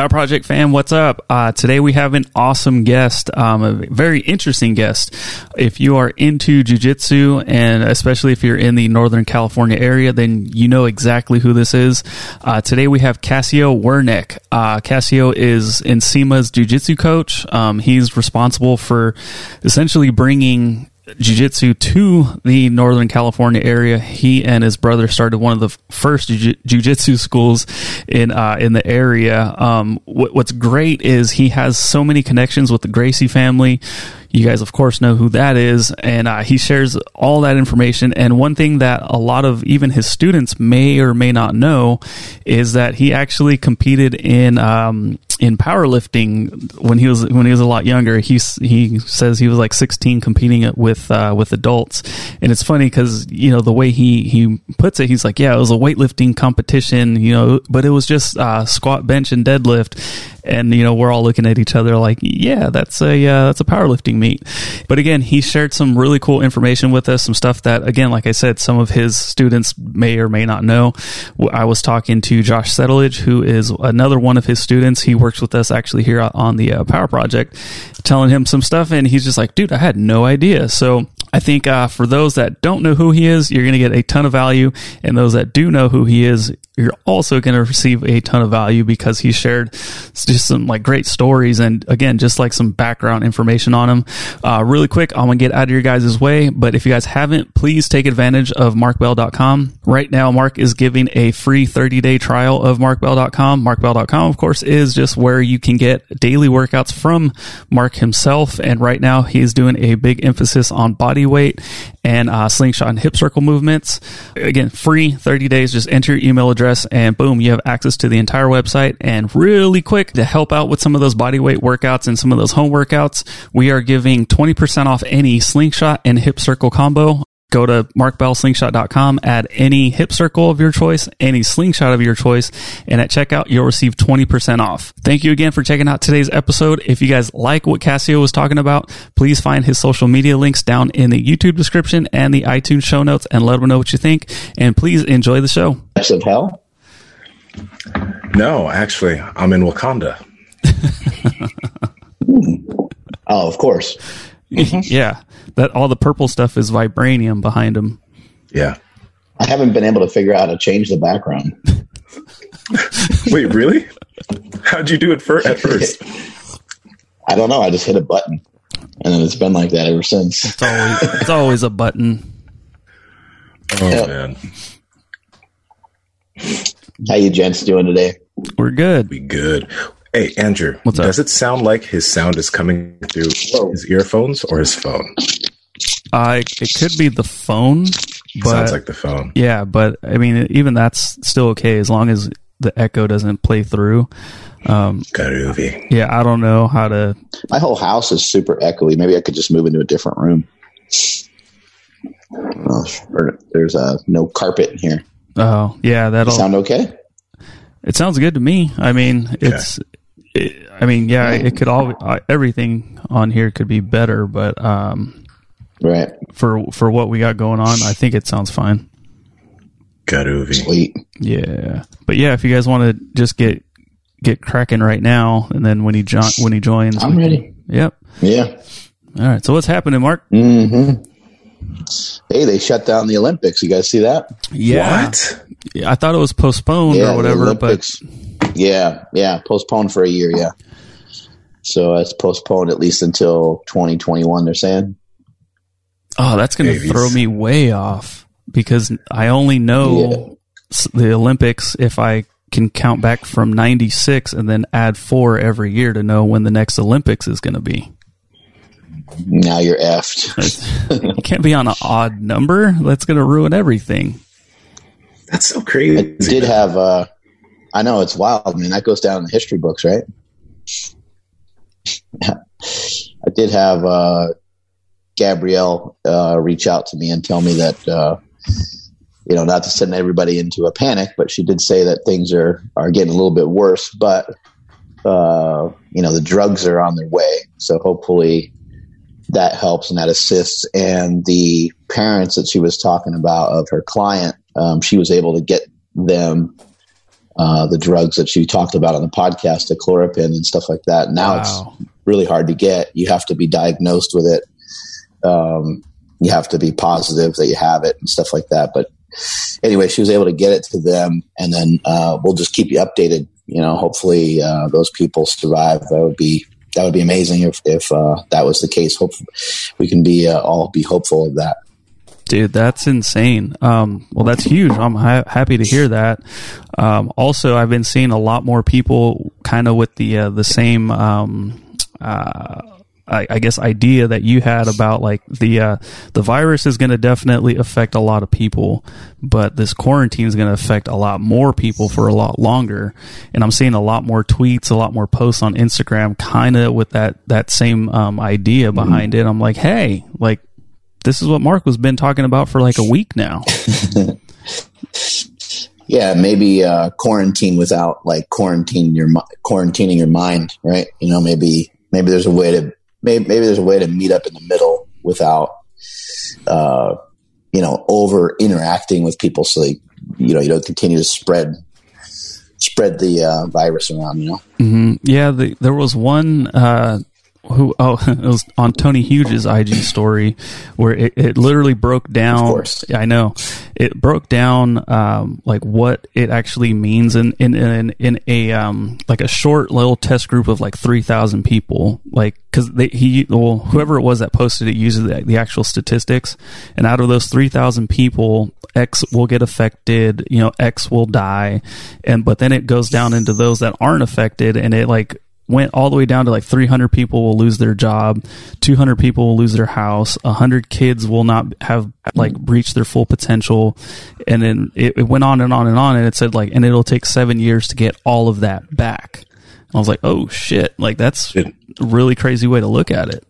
Power Project fam, what's up? Uh, today we have an awesome guest, um, a very interesting guest. If you are into jujitsu, and especially if you're in the Northern California area, then you know exactly who this is. Uh, today we have Cassio Werneck. Uh, Cassio is Nsima's jujitsu coach. Um, he's responsible for essentially bringing jiu-jitsu to the northern california area. He and his brother started one of the first jiu-jitsu schools in uh, in the area. Um, what, what's great is he has so many connections with the gracie family you guys, of course, know who that is. And uh, he shares all that information. And one thing that a lot of even his students may or may not know is that he actually competed in um, in powerlifting when he was when he was a lot younger. He he says he was like 16 competing with uh, with adults. And it's funny because you know the way he he puts it, he's like, yeah, it was a weightlifting competition, you know, but it was just uh, squat, bench, and deadlift and you know we're all looking at each other like yeah that's a uh, that's a powerlifting meet. But again he shared some really cool information with us some stuff that again like i said some of his students may or may not know. I was talking to josh settlage who is another one of his students. He works with us actually here on the uh, power project telling him some stuff and he's just like dude i had no idea. So I think uh, for those that don't know who he is, you're going to get a ton of value. And those that do know who he is, you're also going to receive a ton of value because he shared just some like great stories and again, just like some background information on him. Uh, really quick, I'm going to get out of your guys' way, but if you guys haven't, please take advantage of markbell.com. Right now, Mark is giving a free 30 day trial of markbell.com. Markbell.com, of course, is just where you can get daily workouts from Mark himself. And right now, he's doing a big emphasis on body weight and uh, slingshot and hip circle movements. Again, free 30 days. Just enter your email address and boom, you have access to the entire website. And really quick to help out with some of those body weight workouts and some of those home workouts, we are giving 20% off any slingshot and hip circle combo Go to markbellslingshot.com, add any hip circle of your choice, any slingshot of your choice, and at checkout, you'll receive 20% off. Thank you again for checking out today's episode. If you guys like what Cassio was talking about, please find his social media links down in the YouTube description and the iTunes show notes and let him know what you think. And please enjoy the show. Of hell? No, actually, I'm in Wakanda. oh, of course. Mm-hmm. yeah, that all the purple stuff is vibranium behind him. Yeah, I haven't been able to figure out how to change the background. Wait, really? How'd you do it for, at first? I don't know. I just hit a button, and then it's been like that ever since. It's always it's always a button. Oh yep. man. How you gents doing today? We're good. We good. Hey, Andrew. What's up? Does it sound like his sound is coming through Whoa. his earphones or his phone? Uh, it could be the phone. But, Sounds like the phone. Yeah, but I mean, even that's still okay as long as the echo doesn't play through. Um, Groovy. Yeah, I don't know how to. My whole house is super echoey. Maybe I could just move into a different room. Oh, there's uh, no carpet in here. Oh, yeah, that'll sound okay. It sounds good to me. I mean, it's it, I mean, yeah, it could all uh, everything on here could be better, but um, right for for what we got going on, I think it sounds fine. Garuvi. Sweet. Yeah, but yeah, if you guys want to just get get cracking right now, and then when he jo- when he joins, I'm ready. Can, yep. Yeah. All right. So what's happening, Mark? Mm-hmm. Hey, they shut down the Olympics. You guys see that? Yeah. What? I thought it was postponed yeah, or whatever, but yeah, yeah, postponed for a year. Yeah. So it's postponed at least until 2021. They're saying. Oh, that's going to throw me way off because I only know yeah. the Olympics if I can count back from 96 and then add four every year to know when the next Olympics is going to be. Now you're effed. you can't be on an odd number. That's going to ruin everything. That's so crazy. I did have, uh, I know it's wild. I mean, that goes down in the history books, right? I did have uh, Gabrielle uh, reach out to me and tell me that, uh, you know, not to send everybody into a panic, but she did say that things are, are getting a little bit worse. But, uh, you know, the drugs are on their way. So hopefully that helps and that assists. And the parents that she was talking about of her client, um, she was able to get them uh, the drugs that you talked about on the podcast, the chloroquine and stuff like that. Now wow. it's really hard to get. You have to be diagnosed with it. Um, you have to be positive that you have it and stuff like that. But anyway, she was able to get it to them, and then uh, we'll just keep you updated. You know, hopefully uh, those people survive. That would be that would be amazing if if uh, that was the case. Hopefully, we can be uh, all be hopeful of that. Dude, that's insane. Um, well, that's huge. I'm ha- happy to hear that. Um, also, I've been seeing a lot more people kind of with the uh, the same um, uh, I, I, guess idea that you had about like the uh, the virus is going to definitely affect a lot of people, but this quarantine is going to affect a lot more people for a lot longer. And I'm seeing a lot more tweets, a lot more posts on Instagram, kind of with that that same um, idea mm-hmm. behind mm-hmm. it. I'm like, hey, like this is what Mark was been talking about for like a week now. yeah, maybe uh, quarantine without like quarantine your quarantining your mind, right? You know, maybe maybe there's a way to maybe, maybe there's a way to meet up in the middle without, uh, you know, over interacting with people so they, you know, you don't continue to spread spread the uh, virus around. You know. Mm-hmm. Yeah, the, there was one uh, who oh it was on Tony Hughes' IG story where it, it literally broke down. Of course, I know it broke down um, like what it actually means in in in, in a um, like a short little test group of like three thousand people. Like because he well whoever it was that posted it uses the, the actual statistics, and out of those three thousand people, X will get affected. You know, X will die, and but then it goes down into those that aren't affected, and it like went all the way down to like 300 people will lose their job, 200 people will lose their house, 100 kids will not have like reached their full potential. And then it, it, went on and on and on. And it said like, and it'll take seven years to get all of that back. And I was like, oh shit. Like that's a really crazy way to look at it.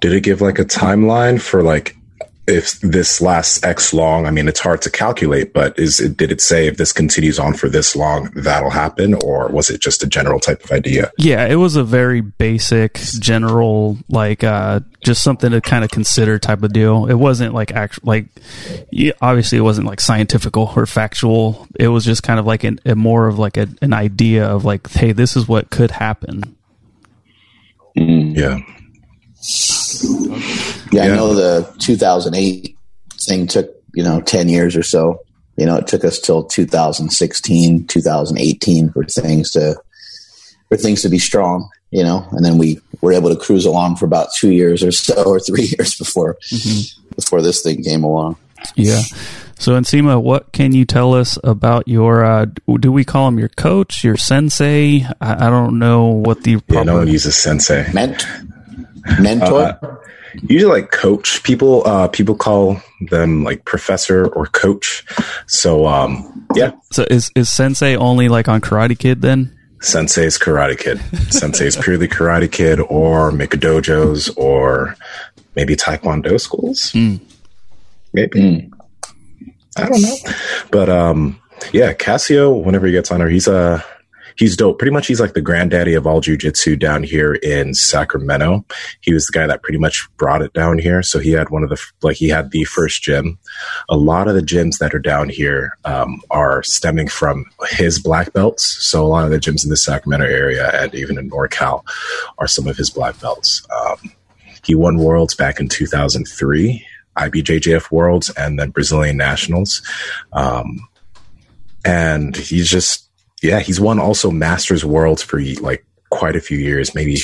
Did it give like a timeline for like if this lasts X long, I mean, it's hard to calculate, but is it, did it say if this continues on for this long, that'll happen? Or was it just a general type of idea? Yeah, it was a very basic, general, like, uh, just something to kind of consider type of deal. It wasn't like actual, like, obviously it wasn't like scientifical or factual. It was just kind of like an, a more of like a, an idea of like, hey, this is what could happen. Mm. Yeah. Yeah, yeah, I know the 2008 thing took, you know, 10 years or so. You know, it took us till 2016, 2018 for things to for things to be strong, you know, and then we were able to cruise along for about 2 years or so or 3 years before mm-hmm. before this thing came along. Yeah. So, Nsima, what can you tell us about your? Uh, do we call him your coach, your sensei? I, I don't know what the proper- yeah, no one uses sensei. Ment- mentor. Uh, usually like coach people uh people call them like professor or coach. So um yeah. So is is sensei only like on karate kid then? Sensei's karate kid. Sensei's purely karate kid or McDojos or maybe taekwondo schools. Mm. maybe. Mm. i don't know. But um yeah cassio whenever he gets on her he's a he's dope. Pretty much, he's like the granddaddy of all jujitsu down here in Sacramento. He was the guy that pretty much brought it down here. So he had one of the like he had the first gym. A lot of the gyms that are down here um, are stemming from his black belts. So a lot of the gyms in the Sacramento area and even in NorCal are some of his black belts. Um, he won worlds back in 2003. IBJJF Worlds and then Brazilian Nationals. Um, and he's just yeah, he's won also Masters Worlds for like quite a few years, maybe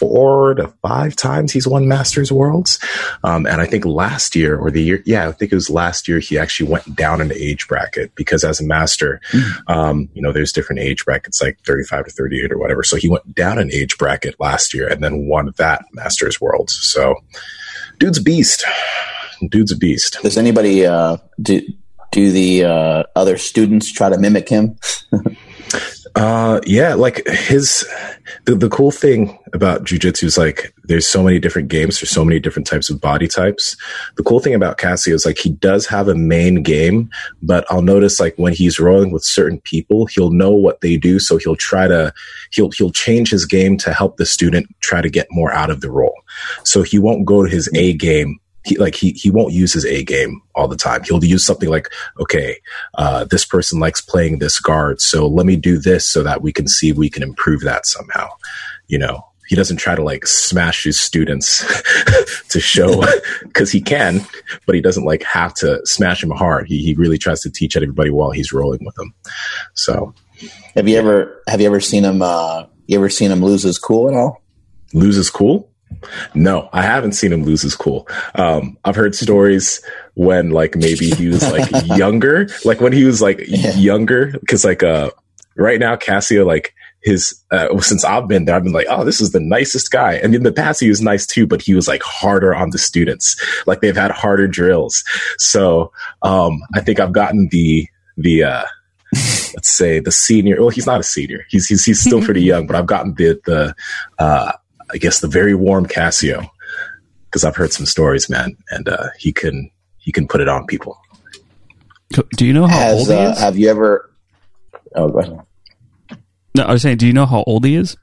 four to five times he's won Masters Worlds. Um, and I think last year or the year, yeah, I think it was last year he actually went down an age bracket because as a master, mm. um, you know, there's different age brackets like 35 to 38 or whatever. So he went down an age bracket last year and then won that Masters Worlds. So dude's beast. Dude's a beast. Does anybody, uh, do, do the uh, other students try to mimic him? uh, yeah, like his the, the cool thing about jujitsu is like there's so many different games, there's so many different types of body types. The cool thing about Cassio is like he does have a main game, but I'll notice like when he's rolling with certain people, he'll know what they do, so he'll try to he'll he'll change his game to help the student try to get more out of the role. So he won't go to his A game he like he he won't use his A game all the time. He'll use something like, okay, uh, this person likes playing this guard, so let me do this so that we can see if we can improve that somehow. You know, he doesn't try to like smash his students to show because he can, but he doesn't like have to smash them hard. He he really tries to teach everybody while he's rolling with them. So, have you ever have you ever seen him? Uh, you ever seen him lose his cool at all? Lose his cool? No, I haven't seen him lose his cool. Um, I've heard stories when like maybe he was like younger, like when he was like yeah. younger, because like uh, right now Cassio like his uh, since I've been there, I've been like, oh, this is the nicest guy. And in the past, he was nice too, but he was like harder on the students. Like they've had harder drills. So um, I think I've gotten the the uh, let's say the senior. Well, he's not a senior. He's he's he's still pretty young, but I've gotten the the uh, I guess the very warm Cassio because I've heard some stories, man, and uh, he can he can put it on people. Do you know how Has, old he uh, is? Have you ever? Oh, go ahead. No, I was saying, do you know how old he is?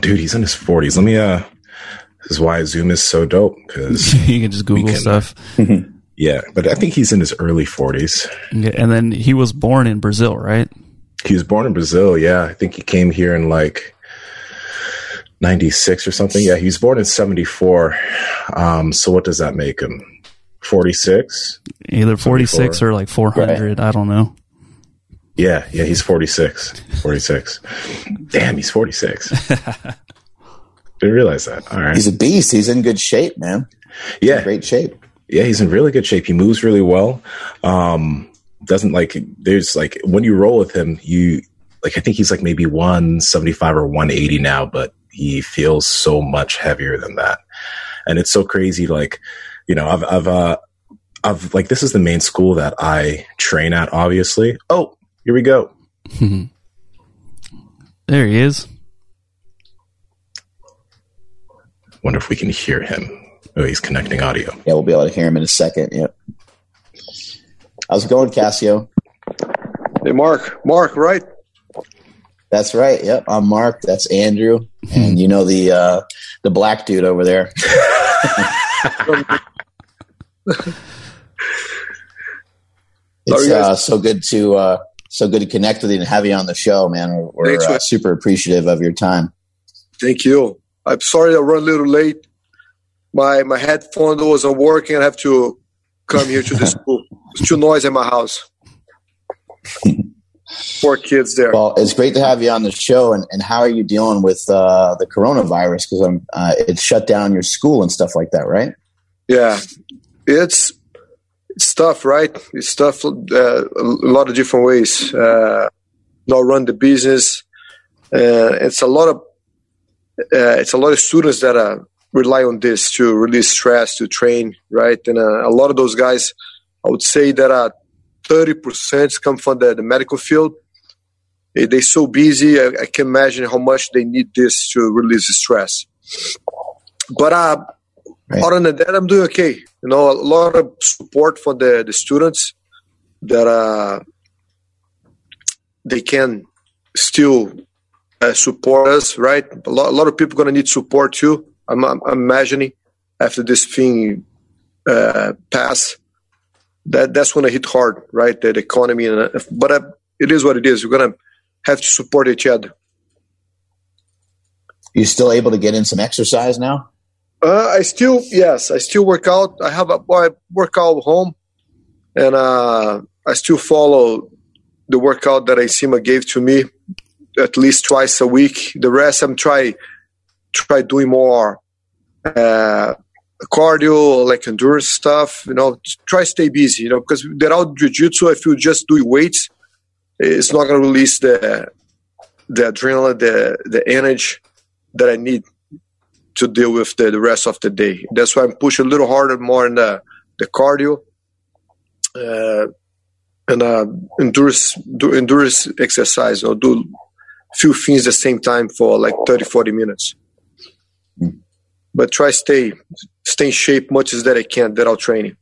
Dude, he's in his forties. Let me. uh This is why Zoom is so dope because you can just Google can, stuff. yeah, but I think he's in his early forties. Yeah, and then he was born in Brazil, right? He was born in Brazil. Yeah, I think he came here in like 96 or something. Yeah, he was born in 74. Um, so what does that make him? 46? Either 46 74. or like 400. Right. I don't know. Yeah, yeah, he's 46. 46. Damn, he's 46. Didn't realize that. All right. He's a beast. He's in good shape, man. He's yeah. great shape. Yeah, he's in really good shape. He moves really well. Um, doesn't like, there's like, when you roll with him, you, like, I think he's like maybe 175 or 180 now, but he feels so much heavier than that. And it's so crazy. Like, you know, I've, I've, uh, I've like, this is the main school that I train at, obviously. Oh, here we go. there he is. Wonder if we can hear him. Oh, he's connecting audio. Yeah, we'll be able to hear him in a second. Yep. How's it going, Cassio? Hey, Mark. Mark, right? That's right. Yep, I'm Mark. That's Andrew, and you know the uh, the black dude over there. it's uh, so good to uh, so good to connect with you and have you on the show, man. We're, we're uh, super appreciative of your time. Thank you. I'm sorry I run a little late. My my headphone wasn't working. I have to come here to the school. It's too noisy in my house. Four kids there. Well, it's great to have you on the show. And, and how are you dealing with uh, the coronavirus? Because um, uh, it shut down your school and stuff like that, right? Yeah, it's it's tough, right? It's tough uh, a lot of different ways. Uh, not run the business. Uh, it's a lot of uh, it's a lot of students that uh, rely on this to release stress, to train, right? And uh, a lot of those guys, I would say that uh, 30% come from the, the medical field. They're so busy. I, I, can imagine how much they need this to release the stress. But uh, right. other than that, I'm doing okay. You know, a lot of support for the, the students that uh, they can still uh, support us, right? A lot, a lot of people going to need support too. I'm, I'm, imagining after this thing uh, pass that that's when I hit hard, right? The, the economy, and uh, but uh, it is what it is. We're gonna have to support each other. You still able to get in some exercise now? Uh, I still yes, I still work out. I have a I work out home, and uh, I still follow the workout that Nsima gave to me at least twice a week. The rest I'm try try doing more uh, cardio, like endurance stuff. You know, try stay busy. You know, because without jiu-jitsu, if you just do weights, it's not going to release the the adrenaline, the the energy that I need to deal with the, the rest of the day. That's why I'm pushing a little harder, more in the the cardio. Uh, and uh, endurance do endurance exercise or do few things at the same time for like 30 40 minutes but try stay stay in shape much as that I can without training.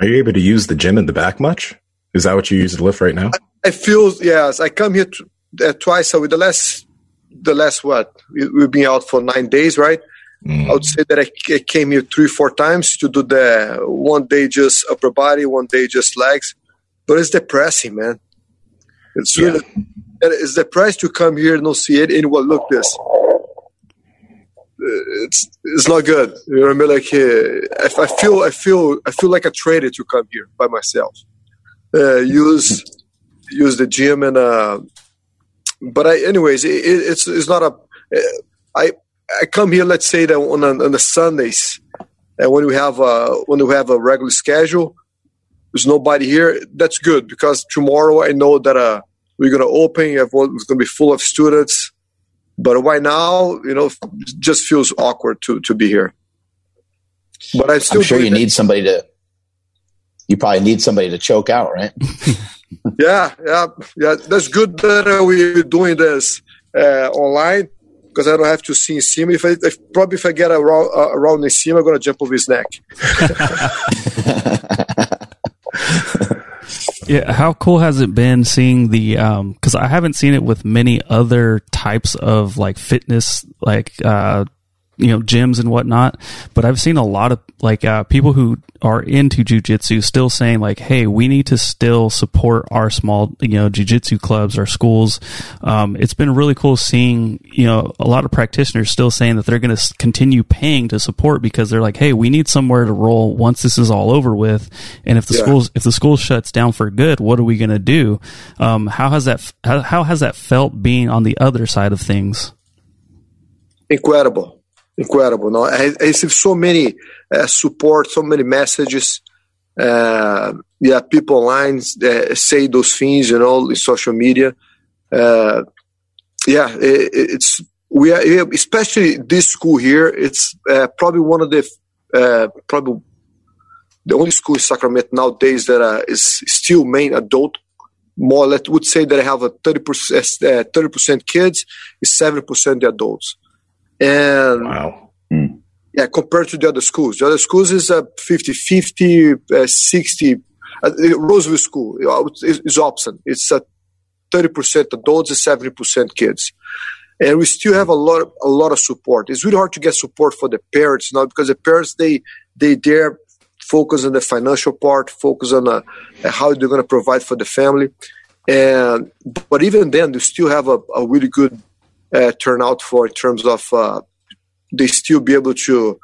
Are you able to use the gym in the back much? Is that what you use to lift right now? I, I feel yes. I come here t- uh, twice a week. The last, the last what? We, have been out for nine days, right? Mm. I would say that I, came here three, four times to do the one day just upper body, one day just legs. But it's depressing, man. It's yeah. really it's depressing to come here and not see it. Anyone look this. It's it's not good. You know I mean? Like uh, I feel I feel I feel like a traitor to come here by myself. Uh, use use the gym and uh, but I anyways it, it's it's not a uh, I I come here, let's say that on, a, on the Sundays, and when we have a when we have a regular schedule, there's nobody here. That's good because tomorrow I know that uh, we're gonna open. It's gonna be full of students. But right now, you know, just feels awkward to to be here. But I still I'm sure you that. need somebody to. You probably need somebody to choke out, right? yeah, yeah, yeah. That's good that uh, we're doing this uh, online because I don't have to see Nsima. If I if, probably if I get around uh, around Nsima, I'm gonna jump over his neck. yeah, how cool has it been seeing the? Because um, I haven't seen it with many other types of like fitness, like uh, you know gyms and whatnot but i've seen a lot of like uh, people who are into jujitsu still saying like hey we need to still support our small you know jujitsu clubs our schools. Um, it's been really cool seeing you know a lot of practitioners still saying that they're going to continue paying to support because they're like hey we need somewhere to roll once this is all over with. And if the yeah. schools if the school shuts down for good what are we going to do? Um, how has that how, how has that felt being on the other side of things? Incredible incredible. No, I, I received so many uh, support, so many messages. Uh, yeah, people online uh, say those things, you know, in social media. Yeah, it, it's we are especially this school here. It's probably one of the probably the only school in Sacramento nowadays that is still main adult. More, let would say that I have a thirty percent, thirty percent kids, is seventy percent the adults. And wow. Mm. Yeah, compared to the other schools. The other schools is a 50 50, uh, 60. Uh, Roseville School is, is opposite. It's a 30% adults and 70% kids. And we still have a lot, of, a lot of support. It's really hard to get support for the parents now because the parents they they dare focus on the financial part, focus on uh, how they're going to provide for the family. And but even then, they still have a, a really good uh, turn out for in terms of uh, they still be able to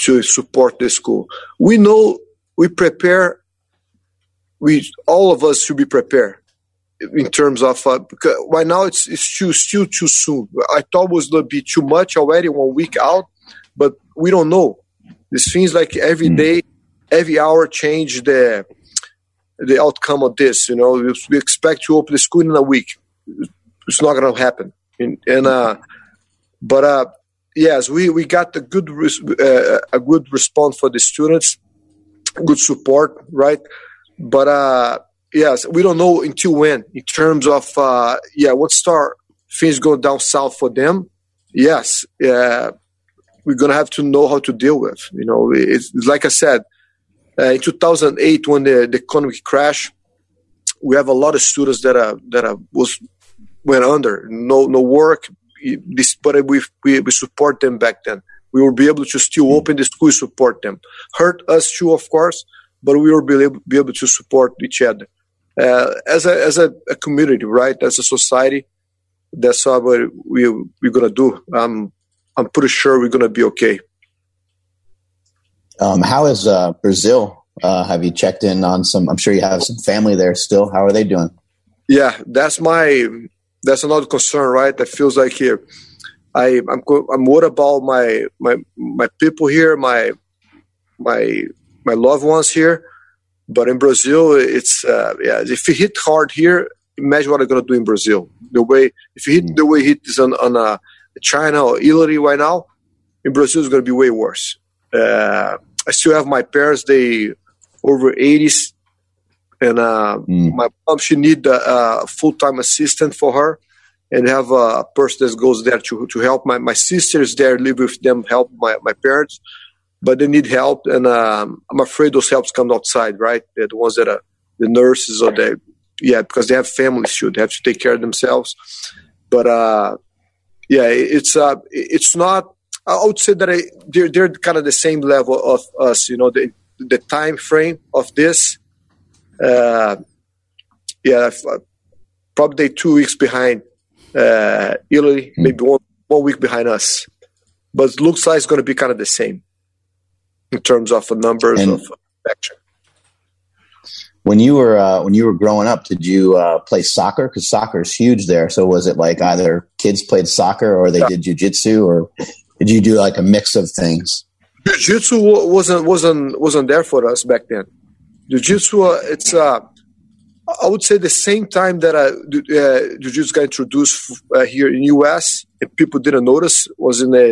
to support the school. We know we prepare. We all of us should be prepared in terms of uh, because right now it's it's too still too soon. I thought it was to be too much already one week out, but we don't know. This things like every hmm. every hour change the the outcome of this. You know, we expect to open the school in a week. It's not going to happen. And, and uh, but uh, yes, we, we got a good uh, a good response for the students, good support, right? But uh, yes, we don't know until when in terms of uh, yeah, what start things go down south for them. Yes, we're gonna have to know how to deal with. You know, it's like I said, uh, in 2008 when the, the economic crash, we have a lot of students that are that are was went under, no no work. This, but we, we we support them back then. We will be able to still hmm. open the school, support them. Hurt us too, of course, but we will be able, be able to support each other uh, as a as a, a, community, right? As a society. That's what we we're gonna do. Um, I'm pretty sure we're gonna be okay. Um, how is uh, Brazil? Uh, have you checked in on some? I'm sure you have some family there still. How are they doing? Yeah, that's my that's another concern, right? That feels like here. I, I'm I'm worried about my my my people here, my my my loved ones here. But in Brazil, it's uh, yeah. If you hit hard here, imagine what I'm gonna do in Brazil. The way if you hit the way hit is on on uh, China or Italy right now, in Brazil is gonna be way worse. Uh, I still have my parents; they over 80s, and uh, mm. my mom she need a, a full time assistant for her, and have a person that goes there to to help. My my sister is there, live with them, help my my parents, but they need help, and um, I'm afraid those helps come outside, right? The ones that are the nurses or the yeah, because they have families too. They have to take care of themselves. But uh, yeah, it's uh, it's not I would say that I, they're they're kind of the same level of us. You know, the the time frame of this. Uh, yeah, uh, probably two weeks behind uh, Italy, mm. maybe one one week behind us. But it looks like it's going to be kind of the same in terms of the numbers and of action. When you were uh, when you were growing up, did you uh, play soccer? Because soccer is huge there. So was it like either kids played soccer or they yeah. did jujitsu, or did you do like a mix of things? Jiu-jitsu wasn't wasn't wasn't there for us back then. Jiu-jitsu, uh, it's uh, I would say the same time that uh, uh, Jiu-Jitsu got introduced uh, here in US and people didn't notice was in the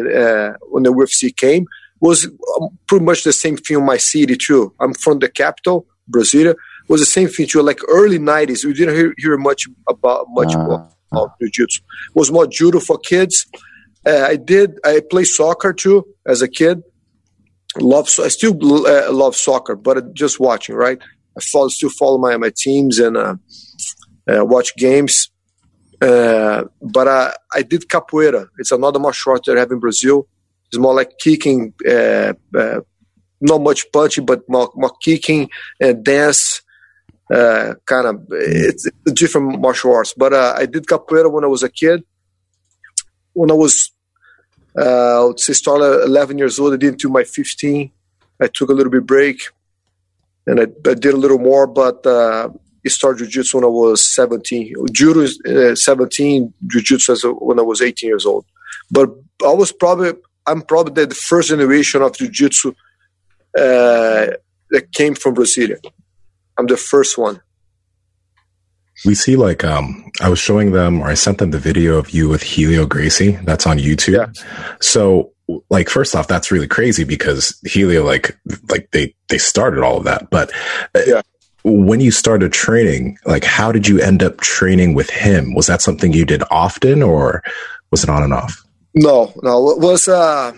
uh, when the UFC came was um, pretty much the same thing in my city too. I'm from the capital, Brasilia. Was the same thing too. Like early '90s, we didn't hear, hear much about much uh, about Jiu-Jitsu. It was more judo for kids. Uh, I did. I play soccer too as a kid. Love. I still uh, love soccer, but just watching. Right. I follow, still follow my, my teams and uh, uh, watch games. Uh, but I, I did capoeira. It's another martial art that I have in Brazil. It's more like kicking, uh, uh, not much punching, but more, more kicking and dance. Uh, kind of, it's different martial arts. But I did capoeira when I was a kid. When I was, uh, I started 11 years old, I did into my 15. I took a little bit break and I, I did a little more, but uh, I started jiu-jitsu when I was 17. Judo is uh, 17, jiu-jitsu when I was 18 years old. But I was probably, I'm probably the first generation of jiu-jitsu uh, that came from Brazil. I'm the first one. We see like um I was showing them or I sent them the video of you with Helio Gracie. That's on YouTube. Yeah. So like first off that's really crazy because helio like like they they started all of that. But uh, yeah. when you started training like how did you end up training with him? Was that something you did often or was it on and off? No no. It was uh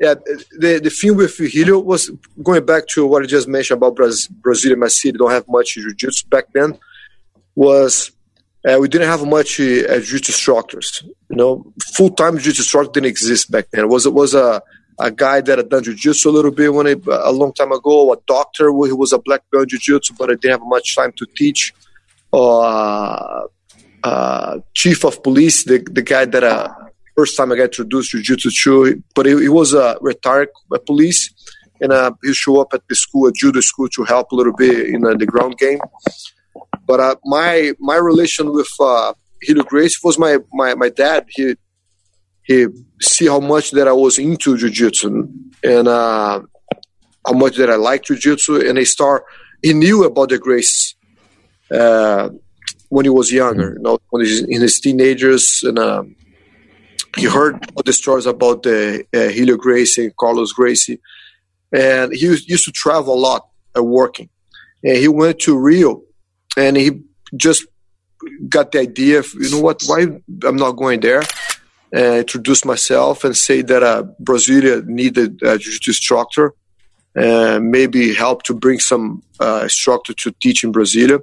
yeah the the thing with helio was going back to what i just mentioned about Brazil, brazilian my city don't have much jiu-jitsu back then was uh, we didn't have much uh, jiu-jitsu instructors. You know, full-time jiu-jitsu instructor didn't exist back then. It was it was a a guy that had done jiu-jitsu a little bit when a long time ago, a doctor who was a black belt jiu-jitsu, but I didn't have much time to teach. Uh, uh, chief of police, the the guy that uh, first time I got introduced to jiu-jitsu to, but he, he was a retired police, and uh, he show up at the school, a judo school, to help a little bit in uh, the ground game. But uh, my my relation with uh, Helio Gracie was my, my, my dad. He he see how much that I was into jiu-jitsu and uh, how much that I like jiu-jitsu. And he start he knew about the Grace uh, when he was younger, you know, when he's in his teenagers, and uh, he heard all the stories about the uh, Helio Gracie and Carlos Gracie, and he used to travel a lot and working. And he went to Rio and he just got the idea of, you know what, why I'm not going there. Uh, introduce myself and say that uh, Brasilia needed a jiu-jitsu instructor and maybe help to bring some uh, instructor to teach in Brasilia.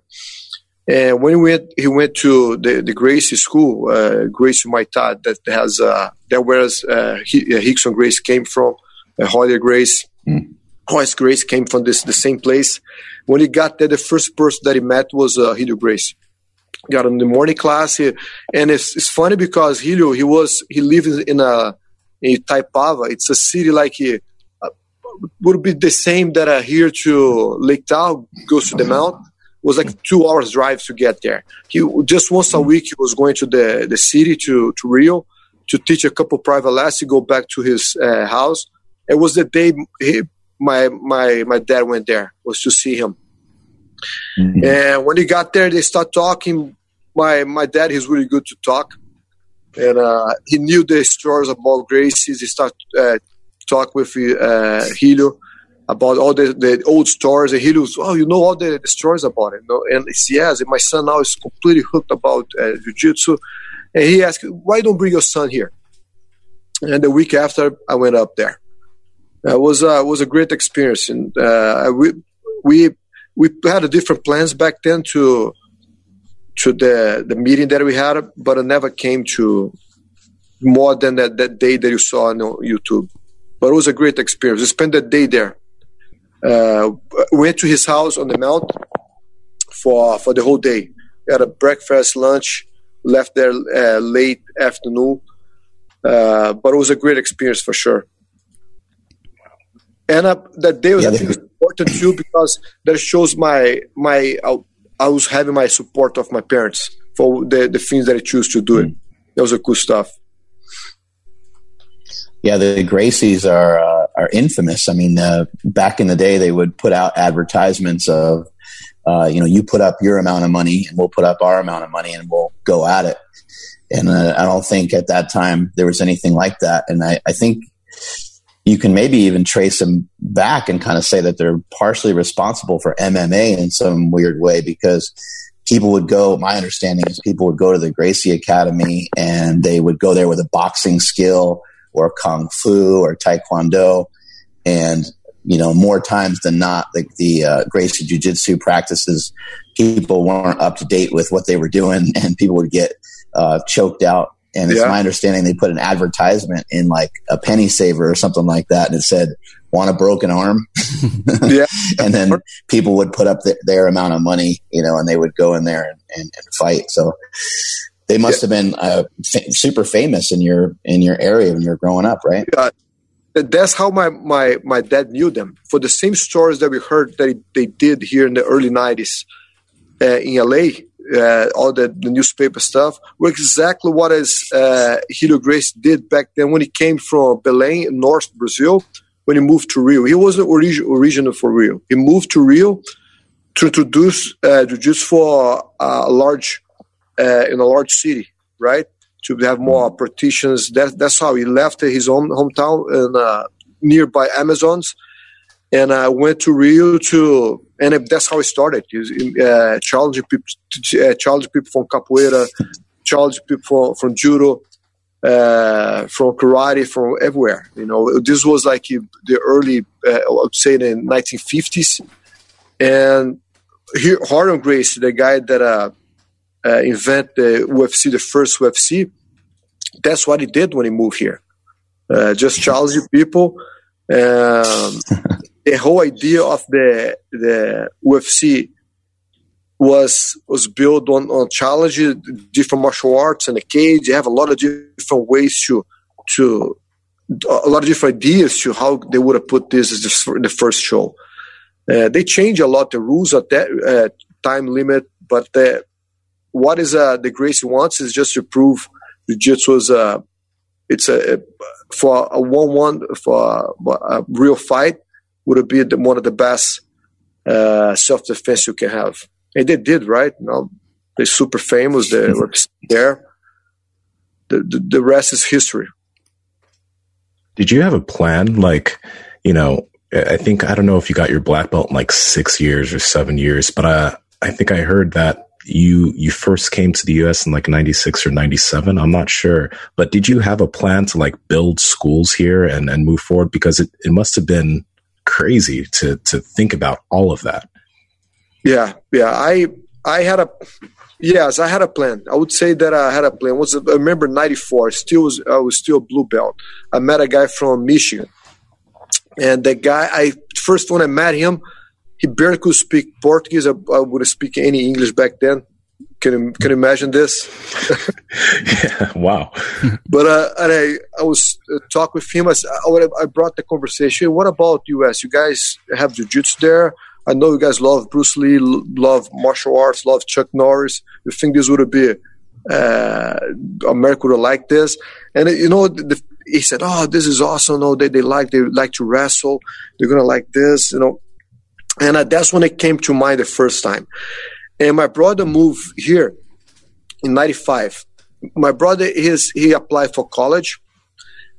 And when he went, he went to the, the Gracie school, uh, Gracie Maitá, that has uh, that where uh, Rickson Gracie came from, uh, Royler Gracie. Mm. Gracie came from this the same place. When he got there, the first person that he met was uh, Helio Gracie. Got in the morning class, he, and it's, it's funny because Helio he was he lived in a in Itaipava. It's a city like he uh, would be the same that uh, here to Lake Tahoe goes to the mount was like two hours drive to get there. He just once a week he was going to the the city to to Rio to teach a couple private lessons. Go back to his uh, house. It was the day he my my my dad went there was to see him. Mm-hmm. And when he got there, they start talking. My my dad is really good to talk, and uh, he knew the stories about Gracie's. He start uh, talk with uh, Helio about all the, the old stories. And Helio was, oh, you know all the, the stories about it. You know? And he yes, and my son now is completely hooked about uh, jiu-jitsu. And he asked, why don't bring your son here? And the week after, I went up there uh, was uh, was a great experience, and uh, we we we had a different plans back then to to the the meeting that we had, but it never came to more than that, that day that you saw on YouTube. But it was a great experience. We spent that day there. Uh, went to his house on the mount for for the whole day. We had a breakfast, lunch, left there uh, late afternoon. Uh, but it was a great experience for sure. And uh, that day was yeah, think important too because that shows my my I, I, was having my support of my parents for the the things that I choose to do. Mm. That was a cool stuff. Yeah, the Gracies are uh, are infamous. I mean, uh, back in the day, they would put out advertisements of, uh, you know, you put up your amount of money, and we'll put up our amount of money, and we'll go at it. And uh, I don't think at that time there was anything like that. And I, I think you can maybe even trace them back and kind of say that they're partially responsible for MMA in some weird way because people would go, my understanding is people would go to the Gracie Academy and they would go there with a boxing skill or kung fu or taekwondo. And, you know, more times than not, like the uh, Gracie Jiu Jitsu practices, people weren't up to date with what they were doing and people would get uh, choked out. And it's yeah. my understanding they put an advertisement in like a penny saver or something like that. And it said, want a broken arm? yeah. and then people would put up the, their amount of money, you know, and they would go in there and, and, and fight. So they must yeah. have been uh, f- super famous in your in your area when you were growing up, right? Yeah, that's how my, my, my dad knew them for the same stories that we heard that they did here in the early 90s uh, in LA. Uh, all the, the, newspaper stuff were exactly what as uh, Helio Gracie did back then when he came from Belém, North Brazil, when he moved to Rio. He wasn't origi- original for Rio. He moved to Rio to introduce uh, jiu-jitsu for a large uh, in a large city, right? To have more partitions. That, that's how he left his own hometown in uh, nearby Amazons, and uh, went to Rio to, and that's how he started. Uh, challenging people, uh, challenging people from capoeira, challenge people from, from judo, uh, from karate, from everywhere. You know, this was like the early, uh, I would say, the 1950s, and here Rorion Gracie, the guy that uh, uh, invent the UFC, the first UFC. That's what he did when he moved here. Uh, just challenging people. Um, the whole idea of the the UFC was was built on on challenge different martial arts and the cage. They have a lot of different ways to to a lot of different ideas to how they would have put this as the, first show. Uh, they change a lot the rules at that uh, time limit, but the what is uh, the Gracie wants is just to prove jiu-jitsu is uh, it's a, a for a one-one for a, a, real fight would it be the, one of the best uh, self-defense you can have. And they did right? You know they're super famous they were there. The, the, the rest is history. Did you have a plan? Like you know i think i don't know if you got your black belt in like six years or seven years but uh, i think i heard that you you first came to the US in like 96 or 97 I'm not sure. But did you have a plan to like build schools here and and move forward? Because it, it must have been crazy to to think about all of that. Yeah yeah I I had a yes I had a plan. I would say that I had a plan. Was I remember 94 still was I was still blue belt. I met a guy from Michigan. And the guy I first when I met him he barely could speak Portuguese. I, I would speak any English back then. Can you, can you imagine this? yeah, wow. but uh, and I, I was uh, talk with him. I, I brought the conversation. What about US? You guys have jiu-jitsu there. I know you guys love Bruce Lee, love martial arts, love Chuck Norris. You think this would be uh, America would like this? And you know, the, he said, "Oh, this is awesome. No, they they like they like to wrestle. They're gonna like this. You know." And uh, that's when it came to mind the first time. And my brother moved here in 95. My brother, is he applied for college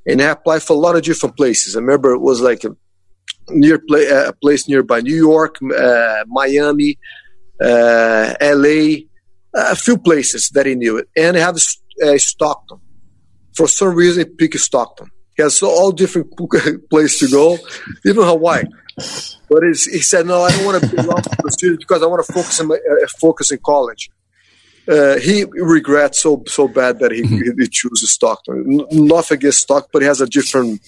and he applied for a lot of different places. I remember it was like a near play, a place nearby New York, uh, Miami, uh, LA, a few places that he knew it. And he had uh, Stockton. For some reason, he picked Stockton. He has all different places to go, even Hawaii. But he said, no, I don't want to be around the students because I want to focus in my, uh, focus in college. uh, he regrets so so bad that he, mm-hmm. he chooses Stockton. N- not against Stockton, but he has a different.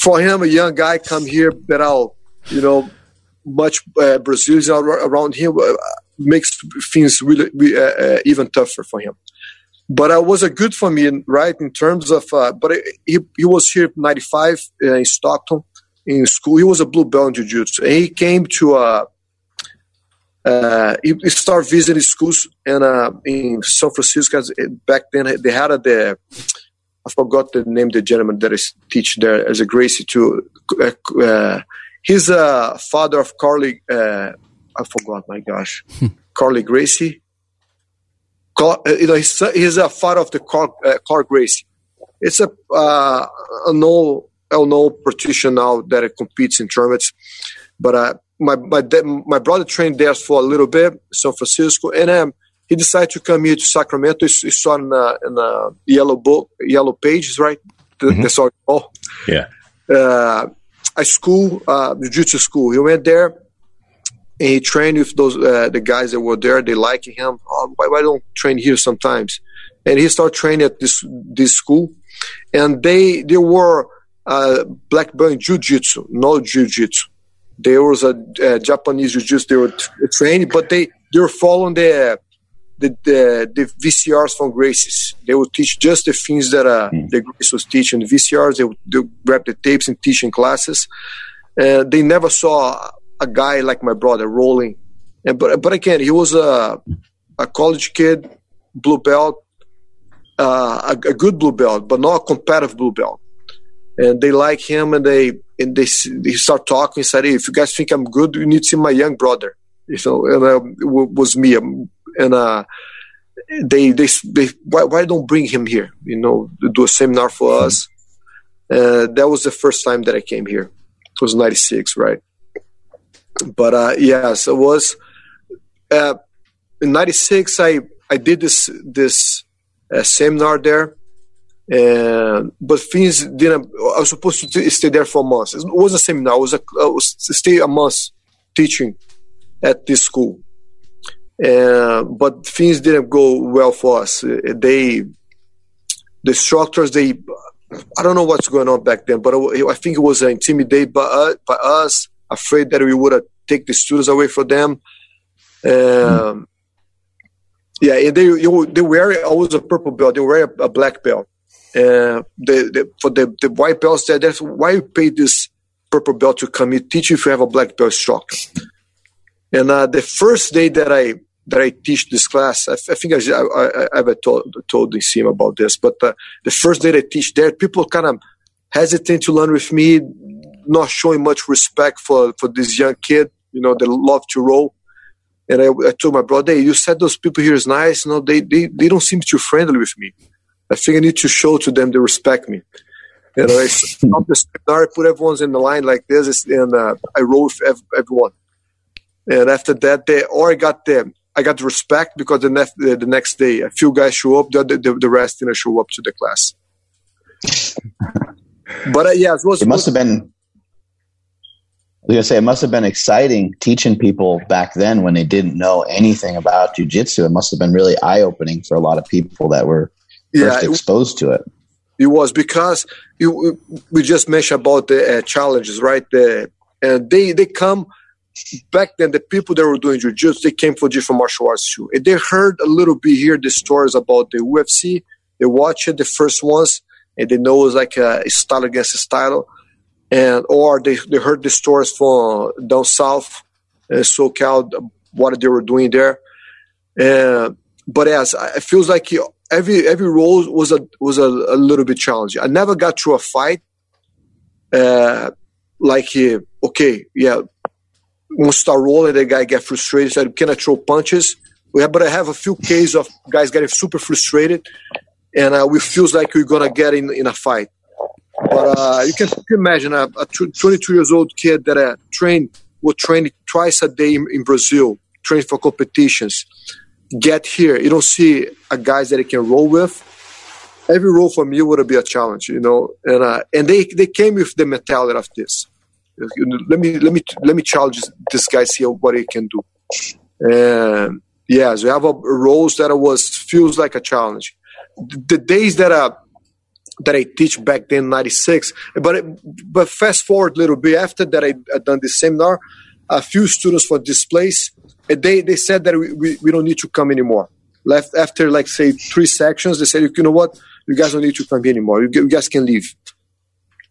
For him, a young guy come here that I'll, you know, much uh, Brazilians around him uh, makes things really, uh, uh, even tougher for him. But it was a good for me, right? In terms of, uh, but he he was here '95 in Stockton in school. He was a blue belt in jiu-jitsu. And he came to a uh, he, started visiting schools in uh, in San Francisco. Back then, they had a, the I forgot the name of the gentleman that is teach there as a Gracie too. Uh, uh, he's a father of Carly. Uh, I forgot. My gosh. Carley Gracie. Carl, uh, you know, he's, he's a father of the Carl, uh, Carl Gracie. It's a uh, a no, a no partition now that it competes in tournaments, but uh, my my my brother trained there for a little bit, San Francisco, and um, he decided to come here to Sacramento. He, he saw in, uh, in uh, yellow book, yellow pages, right? The, mm-hmm. That's all. Yeah. Uh, a school, uh, jiu-jitsu school. He went there and he trained with those uh, the guys that were there. They like him. Oh, why, why don't train here sometimes? And he started training at this this school, and they they were uh, black belt jiu-jitsu, no jiu-jitsu there was a, a Japanese jiu-jitsu they were t- training, but they they were following the the, the, the VCRs from Gracie's. They would teach just the things that uh, mm. the Grace was teaching. The VCRs, they would, they would grab the tapes and teach in classes. And they never saw a guy like my brother rolling. And but but again, he was a a college kid, blue belt, uh, a, a good blue belt, but not a competitive blue belt. And they like him, and they and they, they start talking and said, hey, if you guys think I'm good, you need to see my young brother. You know, and uh, was me. Um, and uh, they, they, they why, why don't bring him here? You know, do a seminar for hmm. us. Uh, that was the first time that I came here. It was 96, right? But uh, yes, it was uh, in 96. I, I did this, this uh, seminar there and but things didn't. I was supposed to stay there for months. It was a seminar. I was, a, I was stay a month teaching at this school. Uh, but things didn't go well for us. They, the instructors, they, I don't know what's going on back then, but I think it was intimidated by us, by us afraid that we would take the students away from them. Um, yeah, and they they were always a purple belt. They were a, a black belt. Uh, the, the, for the, the white belts there, that's why you pay this purple belt to come here, teach you if you have a black belt instructor. And uh, the first day that I that I teach this class, I, I think I, I, I have told told Sim about this, but uh, the first day I teach there, people kind of hesitant to learn with me, not showing much respect for for this young kid, you know, they love to roll. And I, I told my brother, hey, you said those people here is nice, you know, they, they, they don't seem too friendly with me. I think I need to show to them they respect me. You know, I the seminar, I put everyone's in the line like this, and uh, I roll with everyone. And after that, they or I got them. I got respect because the next the next day a few guys show up, the the, the rest didn't show up to the class. but uh, yeah, it was. It must have been. I was gonna say it must have been exciting teaching people back then when they didn't know anything about jujitsu. It must have been really eye opening for a lot of people that were yeah, exposed to it? It was because you, we just mentioned about the uh, challenges, right? The, and they they come back then. The people that were doing jiu-jitsu, they came for different martial arts too. And they heard a little bit here the stories about the UFC. They watched the first ones, and they know it's like a style against a style. And or they, they heard the stories from down south, uh, SoCal, what they were doing there. And but as it feels like every every role was a was a, a little bit challenging. I never got through a fight. Uh, like uh, okay, yeah, once start rolling, the guy get frustrated. Said, "Can I throw punches?" Yeah, but I have a few cases of guys getting super frustrated, and uh, we feels like we're gonna get in in a fight. But uh, you can, imagine a, a 22 years old kid that uh, trained will train twice a day in, in Brazil, trained for competitions get here, you don't see a guys that he can roll with. Every role for me would be a challenge, you know, and uh, and they they came with the mentality of this. Let me let me let me challenge this guy see what he can do. And Yes, we have a roles that was feels like a challenge. The days that I that I teach back then, '96, but but fast forward a little bit after that I, I done this seminar, a few students for this place, they they said that we, we, we don't need to come anymore. Left after like say three sections, they said you know what, you guys don't need to come here anymore. You, you guys can leave.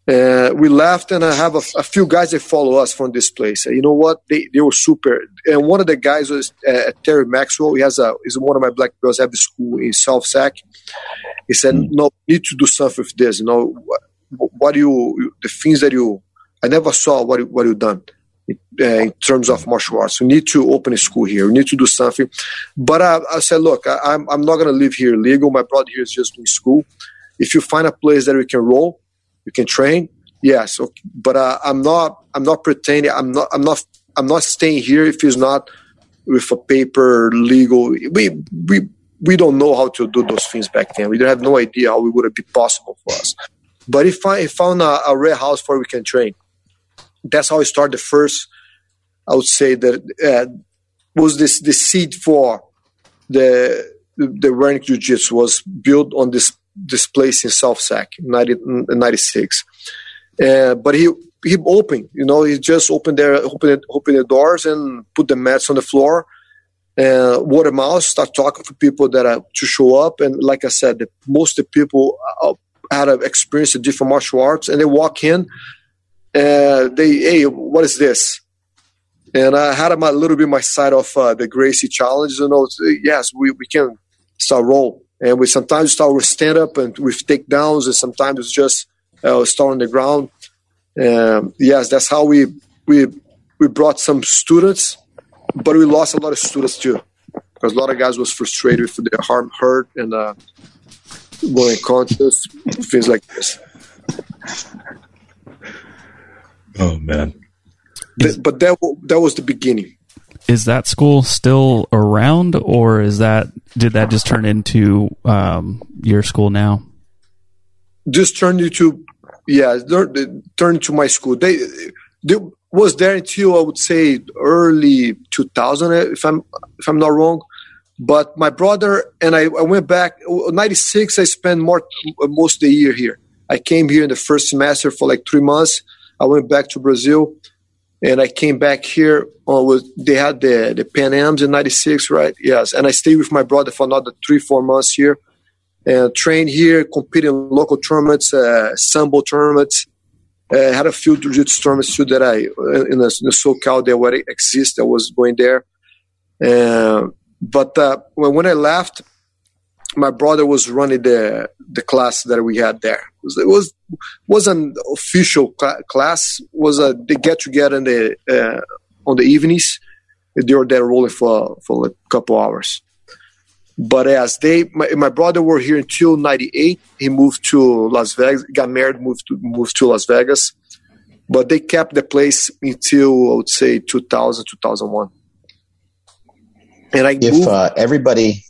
Uh, we left, and I have a, a, few guys that follow us from this place. you know what? They, they were super. And one of the guys was uh, Terry Maxwell. He has a is one of my black girls at the school in South Sac. He said, mm. "No, need to do something with this. You know, what, what you the things that you I never saw what what you done." Uh, in terms of martial arts. We need to open a school here. We need to do something. But I, I said, look, I, am I'm, I'm not going to live here legal. My brother here is just doing school. If you find a place that we can roll, you can train. Yes, okay. but uh, I'm not. I'm not pretending. I'm not. I'm not. I'm not staying here if it's not with a paper legal. We we we don't know how to do those things back then. We don't have no idea how it would be possible for us. But if I found a, a rare house where we can train, that's how I started the first. I would say that uh, was this the seed for the the Werneck Jiu Jitsu was built on this this place in South Sac in 96. Uh, but he he opened, you know, he just opened their opened opened the doors and put the mats on the floor. Uh, word of mouth, start talking to people that are to show up, and like I said, the, most of the people uh, had an experience in different martial arts, and they walk in, they hey, what is this? And I had a little bit my side of uh, the Gracie challenge, you know. Yes, we, we can start roll and we sometimes start with stand up and with takedowns, and sometimes it's just uh, start on the ground. Yes, that's how we we we brought some students, but we lost a lot of students too, because a lot of guys was frustrated with their arm hurt and uh, going conscious, things like this. Oh man! But, but that that was the beginning is that school still around, or is that did that just turn into um, your school now? Just turned into yeah, turned into my school. They, they was there until I would say early 2000, if I'm if I'm not wrong. But my brother and I, I went back. '96, I spent more most of the year here. I came here in the first semester for like three months. I went back to Brazil and I came back here. Uh, with, they had the the Pan Am's in '96, right? Yes, and I stayed with my brother for another three, four months here, and trained here, competed in local tournaments, uh, sambo tournaments. Uh, had a few jiu-jitsu tournaments too that I in the, in the SoCal that where it exists. I was going there, uh, but uh, when I left, my brother was running the the class that we had there. It was, it was was an official cl- class. Was a they get together in the uh, on the evenings. They were there rolling for for a couple hours. But as they, my, my brother were here until '98. He moved to Las Vegas, got married, moved to moved to Las Vegas. But they kept the place until I would say 2000, 2001. And I if uh, everybody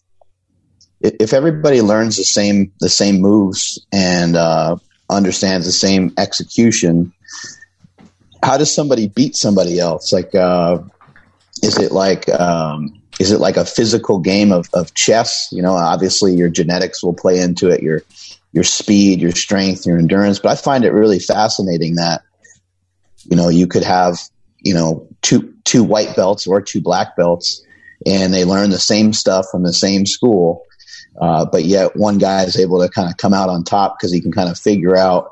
if everybody learns the same the same moves and uh, understands the same execution, how does somebody beat somebody else? Like, uh, is it like um, is it like a physical game of, of chess? You know, obviously your genetics will play into it, your your speed, your strength, your endurance. But I find it really fascinating that you know you could have you know two two white belts or two black belts, and they learn the same stuff from the same school uh, but yet one guy is able to kind of come out on top because he can kind of figure out,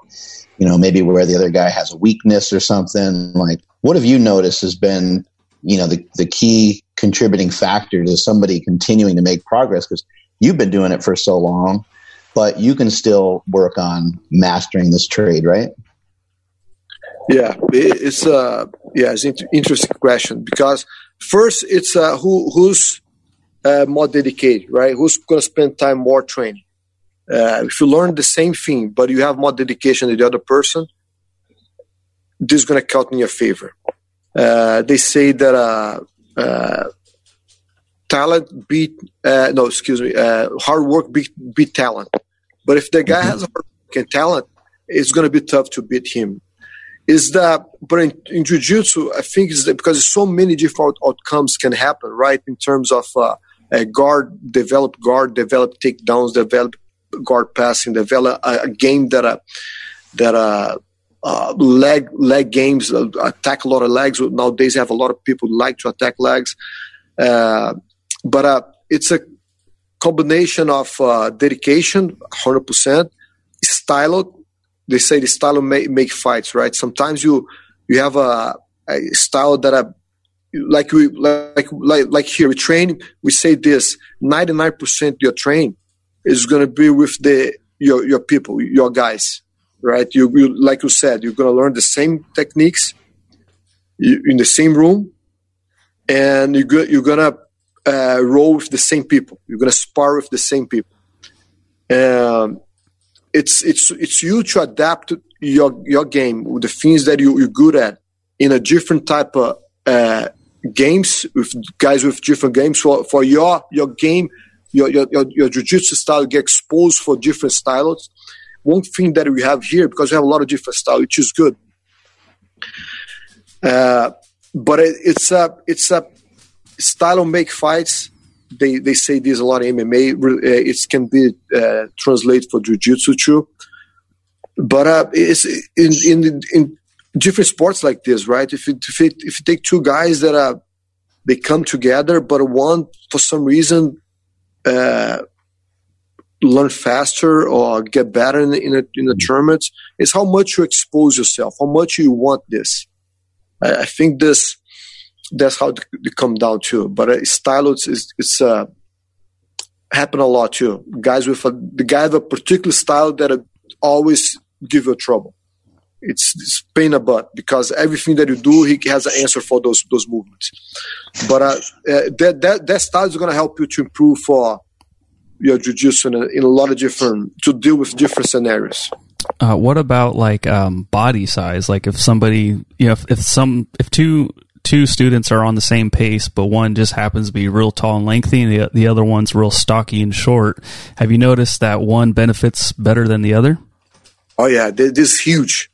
you know, maybe where the other guy has a weakness or something. Like, what have you noticed has been, you know, the, the key contributing factor to somebody continuing to make progress? Because you've been doing it for so long, but you can still work on mastering this trade, right? Yeah, it's uh, yeah, it's an interesting question because first it's uh, who who's uh, more dedicated, right? Who's going to spend time more training? Uh, if you learn the same thing, but you have more dedication to the other person, this is going to count in your favor. Uh, they say that uh, uh, talent beat uh, no, excuse me, hard work beat beat talent. But if the guy mm-hmm. has hard work and talent, it's going to be tough to beat him. Is that, but in, in jiu-jitsu, I think it's because so many different outcomes can happen, right? In terms of uh, guard, develop guard, develop takedowns, develop guard passing, develop a, a game that uh, that uh, uh, leg leg games uh, attack a lot of legs. Nowadays, have a lot of people like to attack legs, uh, but uh, it's a combination of dedication, hundred percent, style. They say the style make, make fights, right? Sometimes you you have a, a style that like we like like like here we train. We say this: ninety nine percent your train is going to be with the your your people, your guys right? You, you like you said, you're going to learn the same techniques in the same room, and you go, you're going to uh, roll with the same people. You're going to spar with the same people. Um, it's it's it's you to adapt your your game with the things that you, you're good at in a different type of uh, games with guys with different games for, for your your game your your your, your jiu-jitsu style get exposed for different styles one thing that we have here because we have a lot of different style, which is good. Uh, but it, it's a it's a style of make fights. They they say there's a lot of MMA. Uh, it can be uh, translated for jiu-jitsu too. But uh, it's in in in different sports like this, right? If it, if, if you take two guys that are they come together, but one for some reason uh, learn faster or get better in, in, in the tournaments is how much you expose yourself, how much you want this. I, I think this that's how it come down to. But uh, style it's it's uh, happen a lot too. Guys with a the guy have a particular style that always give you trouble. It's, it's pain a butt because everything that you do, he has an answer for those those movements. But uh, uh, that that that style is going to help you to improve for your jujitsu in, in a lot of different to deal with different scenarios. Uh, what about like um, body size? Like if somebody, you know, if, if some if two two students are on the same pace, but one just happens to be real tall and lengthy, and the the other one's real stocky and short. Have you noticed that one benefits better than the other? Oh yeah, this is huge.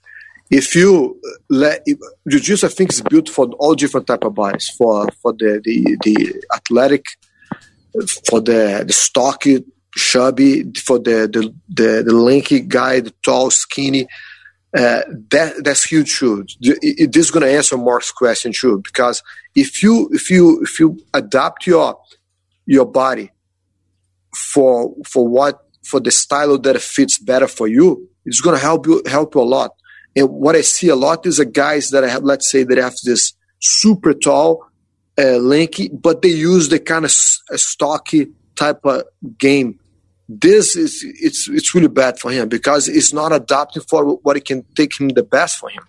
If you let jiu-jitsu, I think is built for all different type of bodies. For for the the, the athletic for the the stocky, chubby, for the the the, the lanky guy, the tall, skinny. Uh, that that's huge too. This is going to answer Mark's question too, because if you if you if you adapt your your body for for what for the style that fits better for you, it's going to help you help you a lot. And what I see a lot is a guys that I have, let's say, that have this super tall uh, lanky, but they use the kind of stocky type of game. This is it's it's really bad for him because it's not adapting for what it can take him the best for him.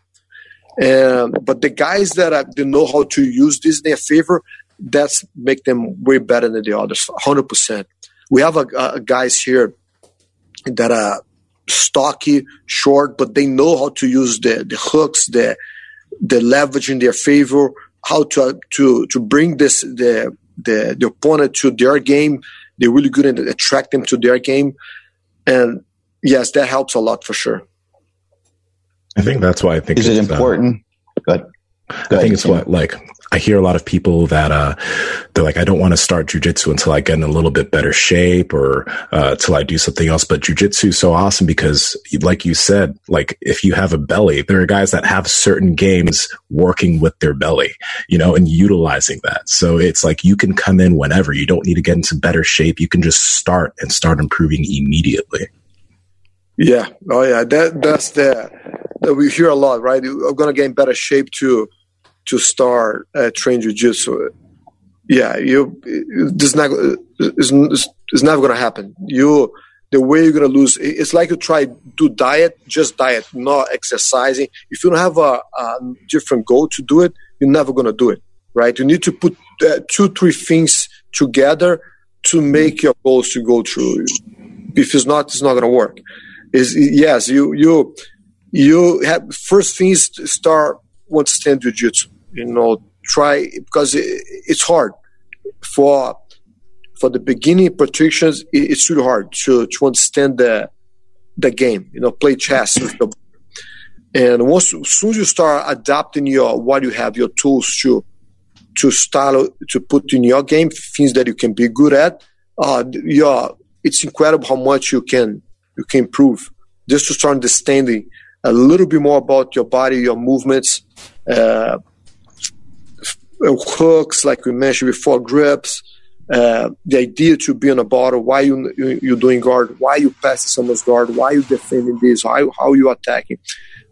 Um, but the guys that are, they know how to use this in their favor, that's make them way better than the others. Hundred percent. We have a, a guys here that are stocky, short, but they know how to use the the hooks, the the leverage in their favor how to to to bring this the the, the opponent to their game. They're really good at attract them to their game, and yes, that helps a lot for sure. I think that's why I think is it uh, important. Uh, Go. Go I think it's what like I hear a lot of people that uh, they're like, I don't want to start jujitsu until I get in a little bit better shape or uh, until I do something else. But jujitsu is so awesome because, like you said, like if you have a belly, there are guys that have certain games working with their belly, you know, and utilizing that. So it's like you can come in whenever. You don't need to get into better shape. You can just start and start improving immediately. Yeah. Oh, yeah. That that's the that we hear a lot, right? I'm gonna get in better shape too to start uh, train jiu-jitsu. Yeah you this not is, is never going to happen. You the way you're going to lose it's like you try do diet just diet not exercising. If you don't have a, a different goal to do it you're never going to do it right? You need to put uh, two three things together to make your goals to go through. If it's not it's not going to work. Is yes you you you have first things to start understand jiu-jitsu you know try because it, it's hard for for the beginning protections it's really hard to to understand the the game you know play chess with the and once soon as you start adapting your what you have your tools to to style to put in your game things that you can be good at. Uh, yeah, it's incredible how much you can you can improve just to start understanding a little bit more about your body, your movements, uh, hooks, like we mentioned before, grips. Uh, the idea to be on a bottle, why you, you are doing guard, why you pass someone's guard, why you defending this, how how you attacking.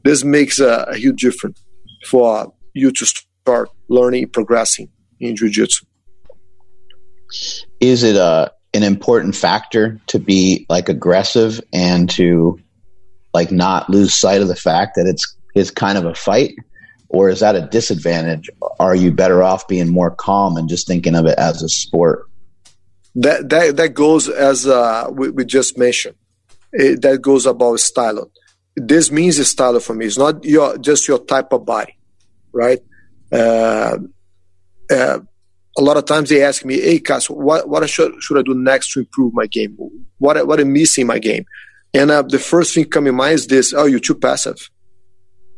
This makes a, a huge difference for you to start learning, progressing in jiu-jitsu. Is it a uh, an important factor to be like aggressive and to like not lose sight of the fact that it's it's kind of a fight or is that a disadvantage? Are you better off being more calm and just thinking of it as a sport? That that, that goes as uh, we, we just mentioned. It, that goes about style. This means style for me. It's not your just your type of body right? Uh, uh, a lot of times they ask me, "Hey, Cass, what what should should I do next to improve my game? What what am I missing in my game?" And uh, the first thing coming in mind is this: "Oh, you're too passive,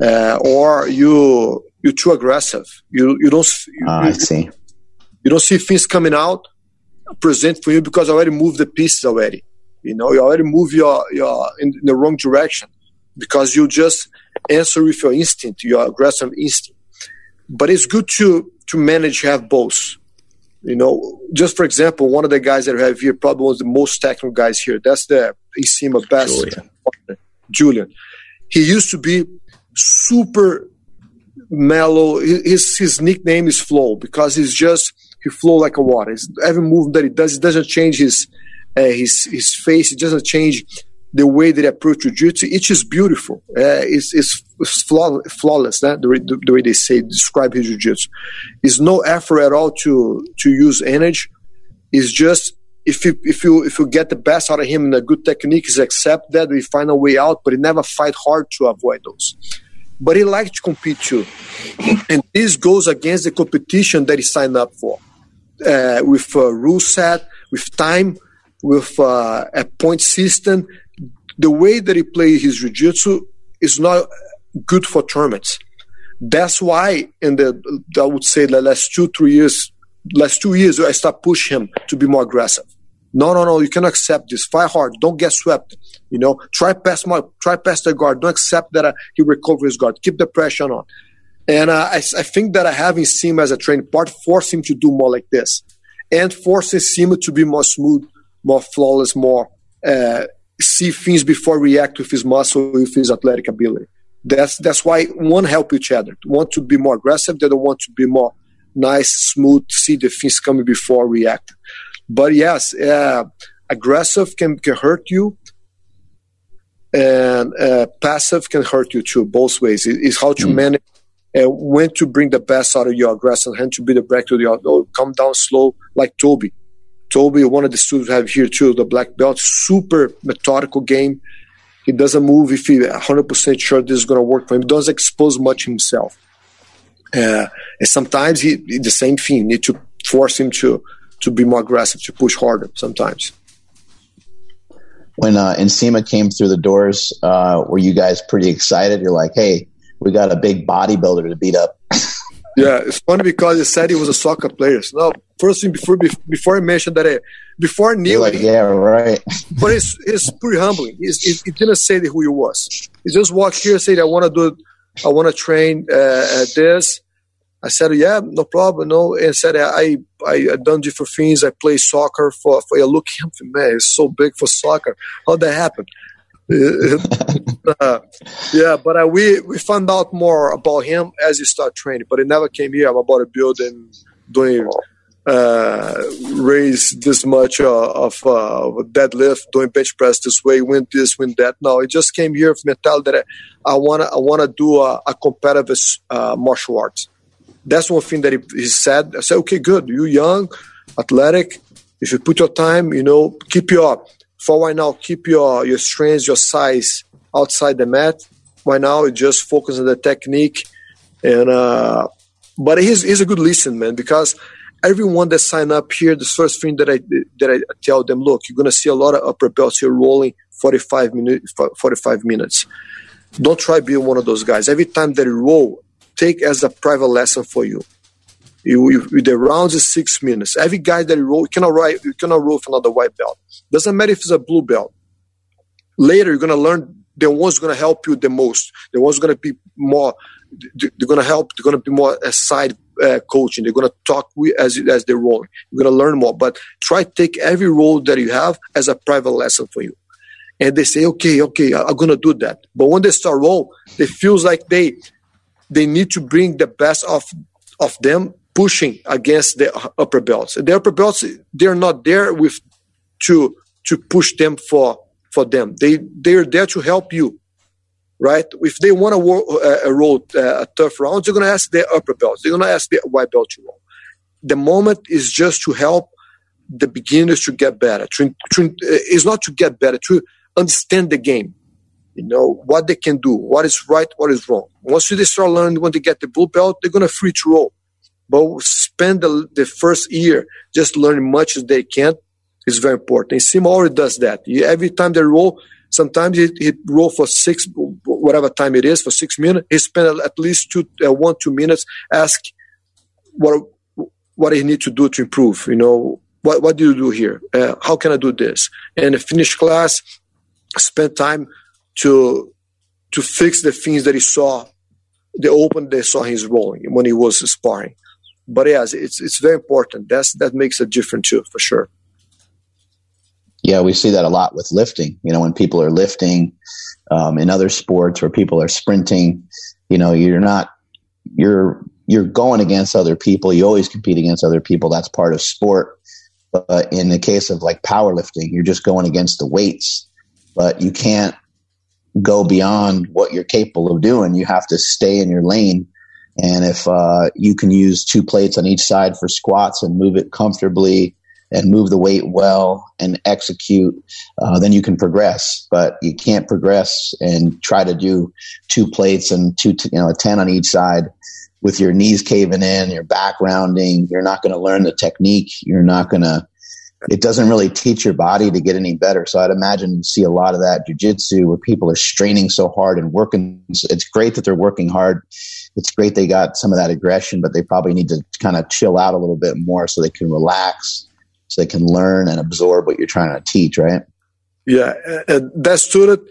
uh, or you you're too aggressive. You you don't. You, oh, I see. You don't see things coming out present for you because I already moved the pieces already. You know, you already move your your in, in the wrong direction because you just answer with your instinct, your aggressive instinct. But it's good to to manage to have both you know, just for example, one of the guys that we have here, probably one of the most technical guys here. That's the Nsima best Julian. Julian. He used to be super mellow. His his nickname is Flow because he's just he flow like a water. Every move that he does, he doesn't change his uh, his his face. It doesn't change the way they approach jiu-jitsu, it's just beautiful. Uh, it's, it's, it's flawless, né? the, the, the, way they say, describe his jiu-jitsu. It's no effort at all to, to use energy. It's just, if you, if you, if you get the best out of him and a good technique, is accept that, we find a way out, but he never fight hard to avoid those. But he likes to compete too. And this goes against the competition that he signed up for. Uh, with a rule set, with time, with uh, a point system, the way that he plays his jiu-jitsu is not good for tournaments. That's why in the I would say the last two three years, last two years I start pushing him to be more aggressive. No, no, no, you cannot accept this. Fight hard. Don't get swept. You know, try past my, try past the guard. Don't accept that uh, he recovers his guard. Keep the pressure on. And uh, I, I think that I having him as a training part force him to do more like this, and forces him to be more smooth, more flawless, more uh, see things before react with his muscle, with his athletic ability. That's that's why one help each other. One to be more aggressive, the other one to be more nice, smooth, see the things coming before react. But yes, uh, aggressive can, can hurt you, and uh, passive can hurt you too. Both ways. It, it's how to mm. manage and when to bring the best out of your aggressive, and to be the break to the oh, come down slow like Toby Toby, one of the students we have here too, the black belt, super methodical game. He doesn't move if he's 100% sure this is going to work for him. He doesn't expose much himself. Uh, and sometimes he, the same thing, you need to force him to, to be more aggressive, to push harder sometimes. When uh, came through the doors, uh, were you guys pretty excited? You're like, hey, we got a big bodybuilder to beat up. yeah, it's funny because he said he was a soccer player. So, no, first thing before before I mentioned that, uh, before I knew, like, yeah, right. but it's it's pretty humbling. He's, he, he didn't say who he was. He just walked here and said, "I want to do, I want to train uh, at this." I said, "Yeah, no problem, no." And said, "I I, I done different things. I play soccer for for." I look man, it's so big for soccer. How that happened? uh, yeah, but uh, we we found out more about him as he started training. But he never came here. I'm about to build and doing uh, raise this much uh, of uh, deadlift, doing bench press this way, win this, win that. No, he just came here with mentality that I wanna I wanna do a, a competitive uh, martial arts. That's one thing that he, he said. I said, okay, good. You young, athletic. If you put your time, you know, keep your for right now, keep your your strength, your size outside the mat. Right now, just focus on the technique, and uh, but he's he's a good listen, man, because everyone that sign up here, the first thing that I that I tell them, look, you're gonna see a lot of upper belts here rolling 45 minutes. 45 minutes. Don't try being one of those guys. Every time you roll, take as a private lesson for you. You, you, the rounds is six minutes. Every guy that you roll, you cannot write, you cannot roll for another white belt. Doesn't matter if it's a blue belt. Later, you're gonna learn the ones gonna help you the most. The ones gonna be more. They're gonna help. They're gonna be more a side uh, coaching. They're gonna talk with as as they roll. You're gonna learn more. But try take every role that you have as a private lesson for you. And they say, okay, okay, I'm gonna do that. But when they start roll, it feels like they they need to bring the best of of them pushing against the upper belts. The upper belts they're not there with to to push them for for them. They they're there to help you, right? If they want to uh, roll uh, a tough round, they're to ask the upper belts. They're to ask the white belt to roll. The moment is just to help the beginners to get better. To, to, uh, is not to get better to understand the game you know what they can do what is right what is wrong. Once they start learning when they get the blue belt they're to free to roll. But spend the, the first year just learning much as they can is very important. And sim already does that. Every time they roll sometimes he, he roll for six whatever time it is for six minutes. He spend at least two uh, one two minutes ask what what he need to do to improve you know. What, what do you do here? Uh, how can i do this? And finish class spend time to to fix the things that he saw, the open they saw his rolling when he was sparring. But yes, it's it's very important. That's that makes a difference too, for sure. Yeah, we see that a lot with lifting. You know, when people are lifting um, in other sports where people are sprinting, you know, you're not you're you're going against other people. You always compete against other people. That's part of sport. But in the case of like powerlifting, you're just going against the weights. But you can't go beyond what you're capable of doing. You have to stay in your lane. And if uh, you can use two plates on each side for squats and move it comfortably and move the weight well and execute, uh, then you can progress. But you can't progress and try to do two plates and two, you know, a 10 on each side with your knees caving in, your back rounding. You're not going to learn the technique. You're not going to it doesn't really teach your body to get any better. So I'd imagine you see a lot of that jujitsu where people are straining so hard and working. It's great that they're working hard. It's great they got some of that aggression, but they probably need to kind of chill out a little bit more so they can relax, so they can learn and absorb what you're trying to teach, right? Yeah, that's true.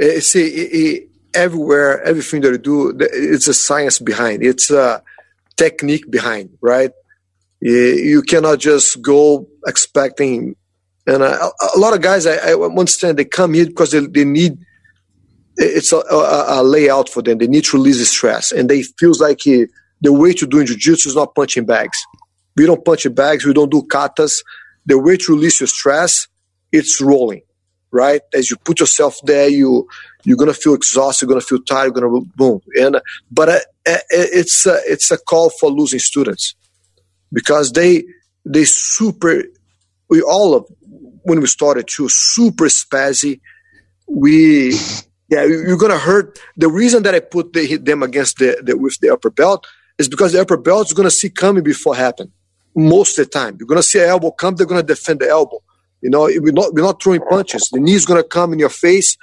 Uh, see, everywhere, everything that you do, it's a science behind. It's a technique behind, right? You cannot just go expecting. And a, a lot of guys, I, I, understand they come here because they, they need. It's a, a, a, layout for them. They need to release the stress, and they feels like he, the way to do jiu-jitsu is not punching bags. We don't punch bags. We don't do katas. The way to release your stress, it's rolling, right? As you put yourself there, you you're gonna feel exhausted. You're gonna feel tired. You're gonna boom. And but uh, it's uh, it's a call for losing students because they they super we all of when we started to super spazzy we yeah you're gonna hurt. The reason that i put the, them against the, the with the upper belt is because the upper belt is gonna see coming before happen most of the time. You're gonna see an elbow come they're gonna defend the elbow. You know we're not we're not throwing punches. The knee's gonna come in your face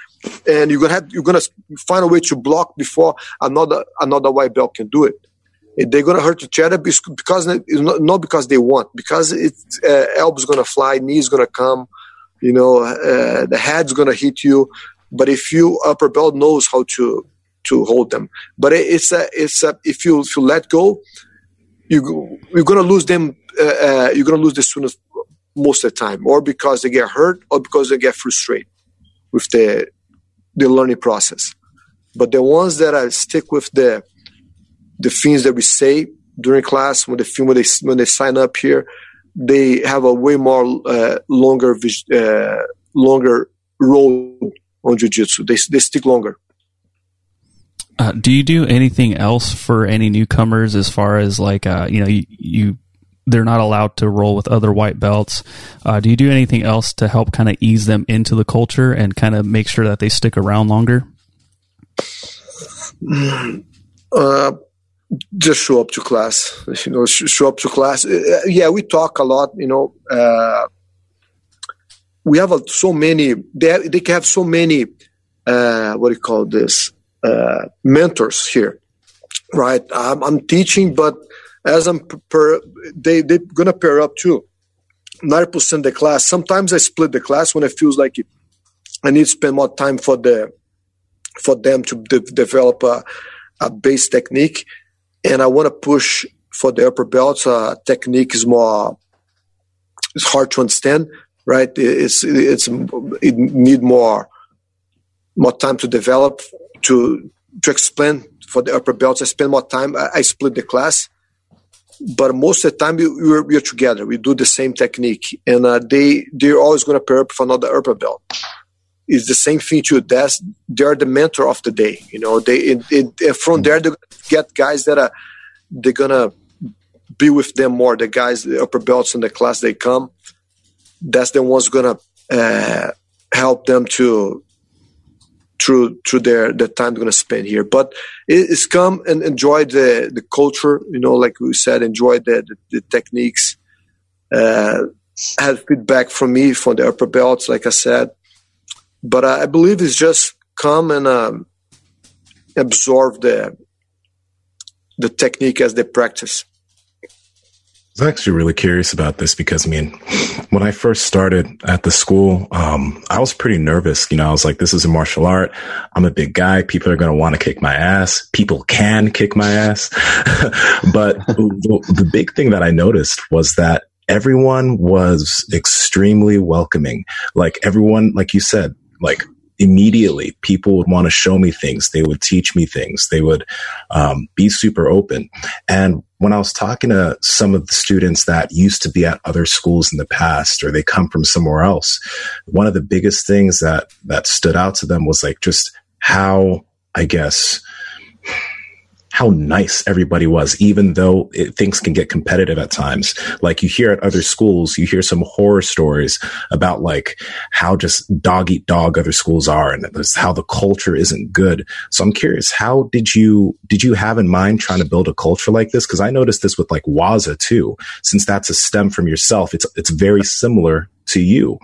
and you're gonna have you're gonna find a way to block before another another white belt can do it they're going to hurt each other because not because they want because it's uh, elbow's going to fly knee's going to come you know uh, the head's going to hit you. But if you upper belt knows how to to hold them. But it's a it's a if you if you let go you you're going to lose them uh, uh, you're going to lose the soonest most of the time. Or because they get hurt or because they get frustrated with the the learning process. But the ones that I stick with the the things that we say during class when the film when they when they sign up here they have a way more uh, longer uh, longer role on jiu-jitsu. They, they stick longer. Uh, do you do anything else for any newcomers as far as like uh, you know you, you, they're not allowed to roll with other white belts? Uh, do you do anything else to help kind of ease them into the culture and kind of make sure that they stick around longer? Uh, just show up to class you know show up to class uh, yeah we talk a lot you know uh, we have so many they, have, they have so many uh, what do you call this uh, mentors here right I'm, I'm, teaching but as I'm per, they they're gonna pair up too. Ninety percent the class. Sometimes I split the class when it feels like it, I need to spend more time for the for them to de- develop a, a base technique, and I want to push for the upper belts. Uh, technique is more it's hard to understand, right? It's it's it need more more time to develop to to explain for the upper belts. I spend more time. I, I split the class, but most of the time we, we're, we're together. We do the same technique, and uh, they they're always going to pair up for another upper belt. It's the same thing to that's they're the mentor of the day. You know, they it, it, from there they get guys that are they're gonna be with them more. The guys, the upper belts in the class, they come. That's the ones gonna uh, help them to through through their the time they're gonna spend here. But it's come and enjoy the the culture. You know, like we said, enjoy the the, the techniques. Uh, have feedback from me from the upper belts, like I said. But I believe it's just come and um, absorb the the technique as they practice. I was actually really curious about this because I mean, when I first started at the school, um, I was pretty nervous. You know, I was like, this is a martial art. I'm a big guy. People are going to want to kick my ass. People can kick my ass. but the, the big thing that I noticed was that everyone was extremely welcoming. Like everyone, like you said, like immediately people would want to show me things. They would teach me things. They would um, be super open. And when i was talking to some of the students that used to be at other schools in the past or they come from somewhere else one of the biggest things that that stood out to them was like just how i guess how nice everybody was, even though it, things can get competitive at times. Like you hear at other schools, you hear some horror stories about like how just dog eat dog other schools are and how the culture isn't good. So I'm curious, how did you, did you have in mind trying to build a culture like this? Cause I noticed this with like Waza too, since that's a stem from yourself. It's, it's very similar to you.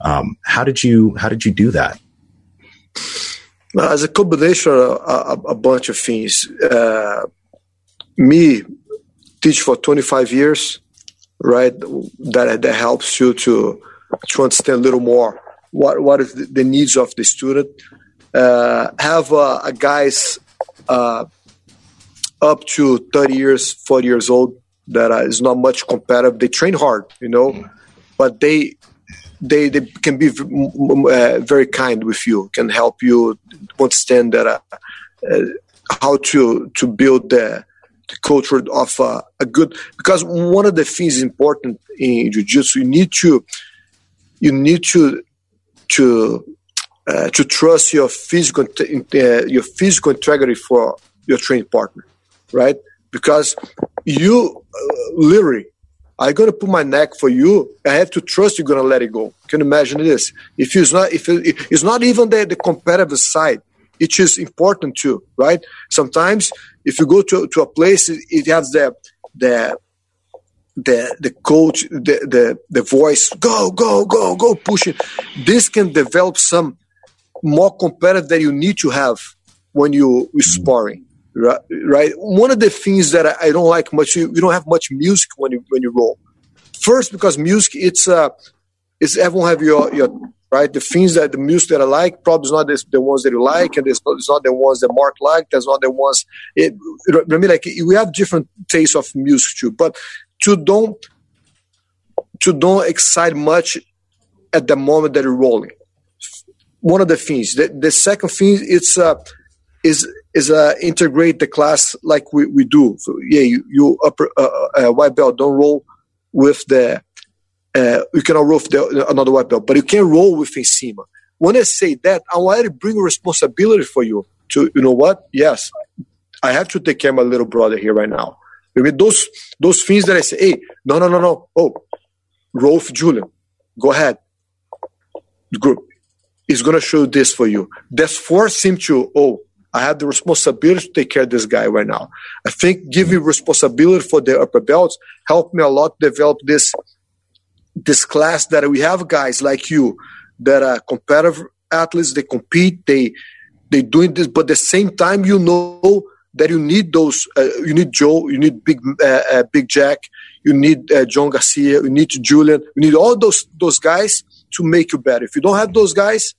Um, how did you, how did you do that? As a combination of a, a bunch of things. Uh, me teach for 25 years, right? That that helps you to to understand a little more what what is the, the needs of the student. Uh, have uh, a guys uh, up to 30 years, 40 years old that uh, is not much competitive. They train hard, you know, but they they, they can be uh, very kind with you, can help you understand that uh, uh, how to to build the, the culture of uh, a good. Because one of the things important in jiu-jitsu, you need to you need to to uh, to trust your physical uh, your physical integrity for your training partner, right? Because you literally I'm gonna put my neck for you. I have to trust you're gonna let it go. Can you imagine this? If it's not, if it's not even the, the competitive side, it is important too, right? Sometimes if you go to, to a place, it has the the the the coach, the the the voice, go go go go pushing. This can develop some more competitive that you need to have when you are sparring right? One of the things that I don't like much, you, don't have much music when you when you roll. First, because music, it's uh, it's everyone have your your right the things that the music that I like probably is not the, the ones that you like, and it's not, it's not the ones that Mark liked. That's not the ones. It, I mean, like we have different tastes of music too, but to don't to don't excite much at the moment that you're rolling. One of the things. The, the second thing, it's uh, is is uh, integrate the class like we, we do. So, yeah, you, you upper uh, uh, uh white belt don't roll with the uh, you cannot roll with the, another white belt, but you can roll with Nsima. When I say that, I want to bring responsibility for you to you know what? Yes, I have to take care of my little brother here right now. I mean, those those things that I say, hey, no, no, no, no. Oh, Rolf Julian, go ahead. Group is gonna show this for you. That's force him to, oh, I have the responsibility to take care of this guy right now. I think giving responsibility for the upper belts helped me a lot develop this this class that we have guys like you that are competitive athletes. They compete. They they doing this, but at the same time, you know that you need those. Uh, you need Joe. You need Big uh, uh Big Jack. You need uh, John Garcia. You need Julian. You need all those those guys to make you better. If you don't have those guys,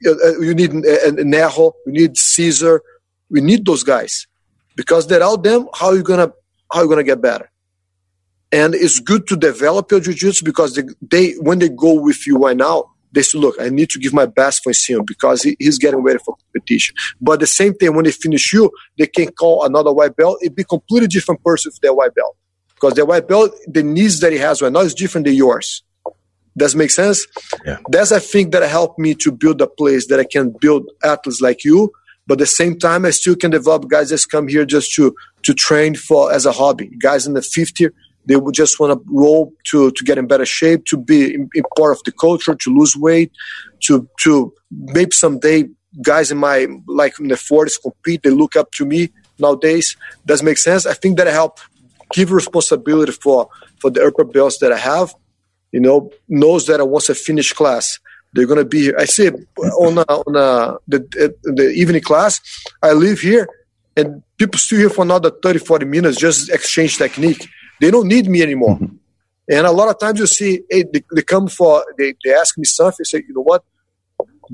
you need uh, Nejo. You need Caesar. We need those guys because without them, how are you gonna how you gonna get better? And it's good to develop your jiu-jitsu because they, they when they go with you right now, they say, look, I need to give my best for him because he, he's getting ready for competition. But the same thing, when they finish you, they can call another white belt. It'd be completely different person with their white belt. Because the white belt, the needs that he has right now is different than yours. Does make sense? Yeah. That's I think that helped me to build a place that I can build athletes like you, but at the same time I still can develop guys that come here just to to train for as a hobby. Guys in the 50 they would just want to roll to to get in better shape, to be in, in part of the culture, to lose weight, to to maybe someday guys in my like in the 40s compete. They look up to me nowadays. Does make sense? I think that I help give responsibility for for the upper belts that I have. You know, knows that once I finish class, they're gonna be here. I see on a, on a, the the evening class. I live here, and people still here for another 30, 40 minutes just exchange technique they don't need me anymore. Mm-hmm. And a lot of times you see, hey, they, they come for, they, they ask me something, say, you know what?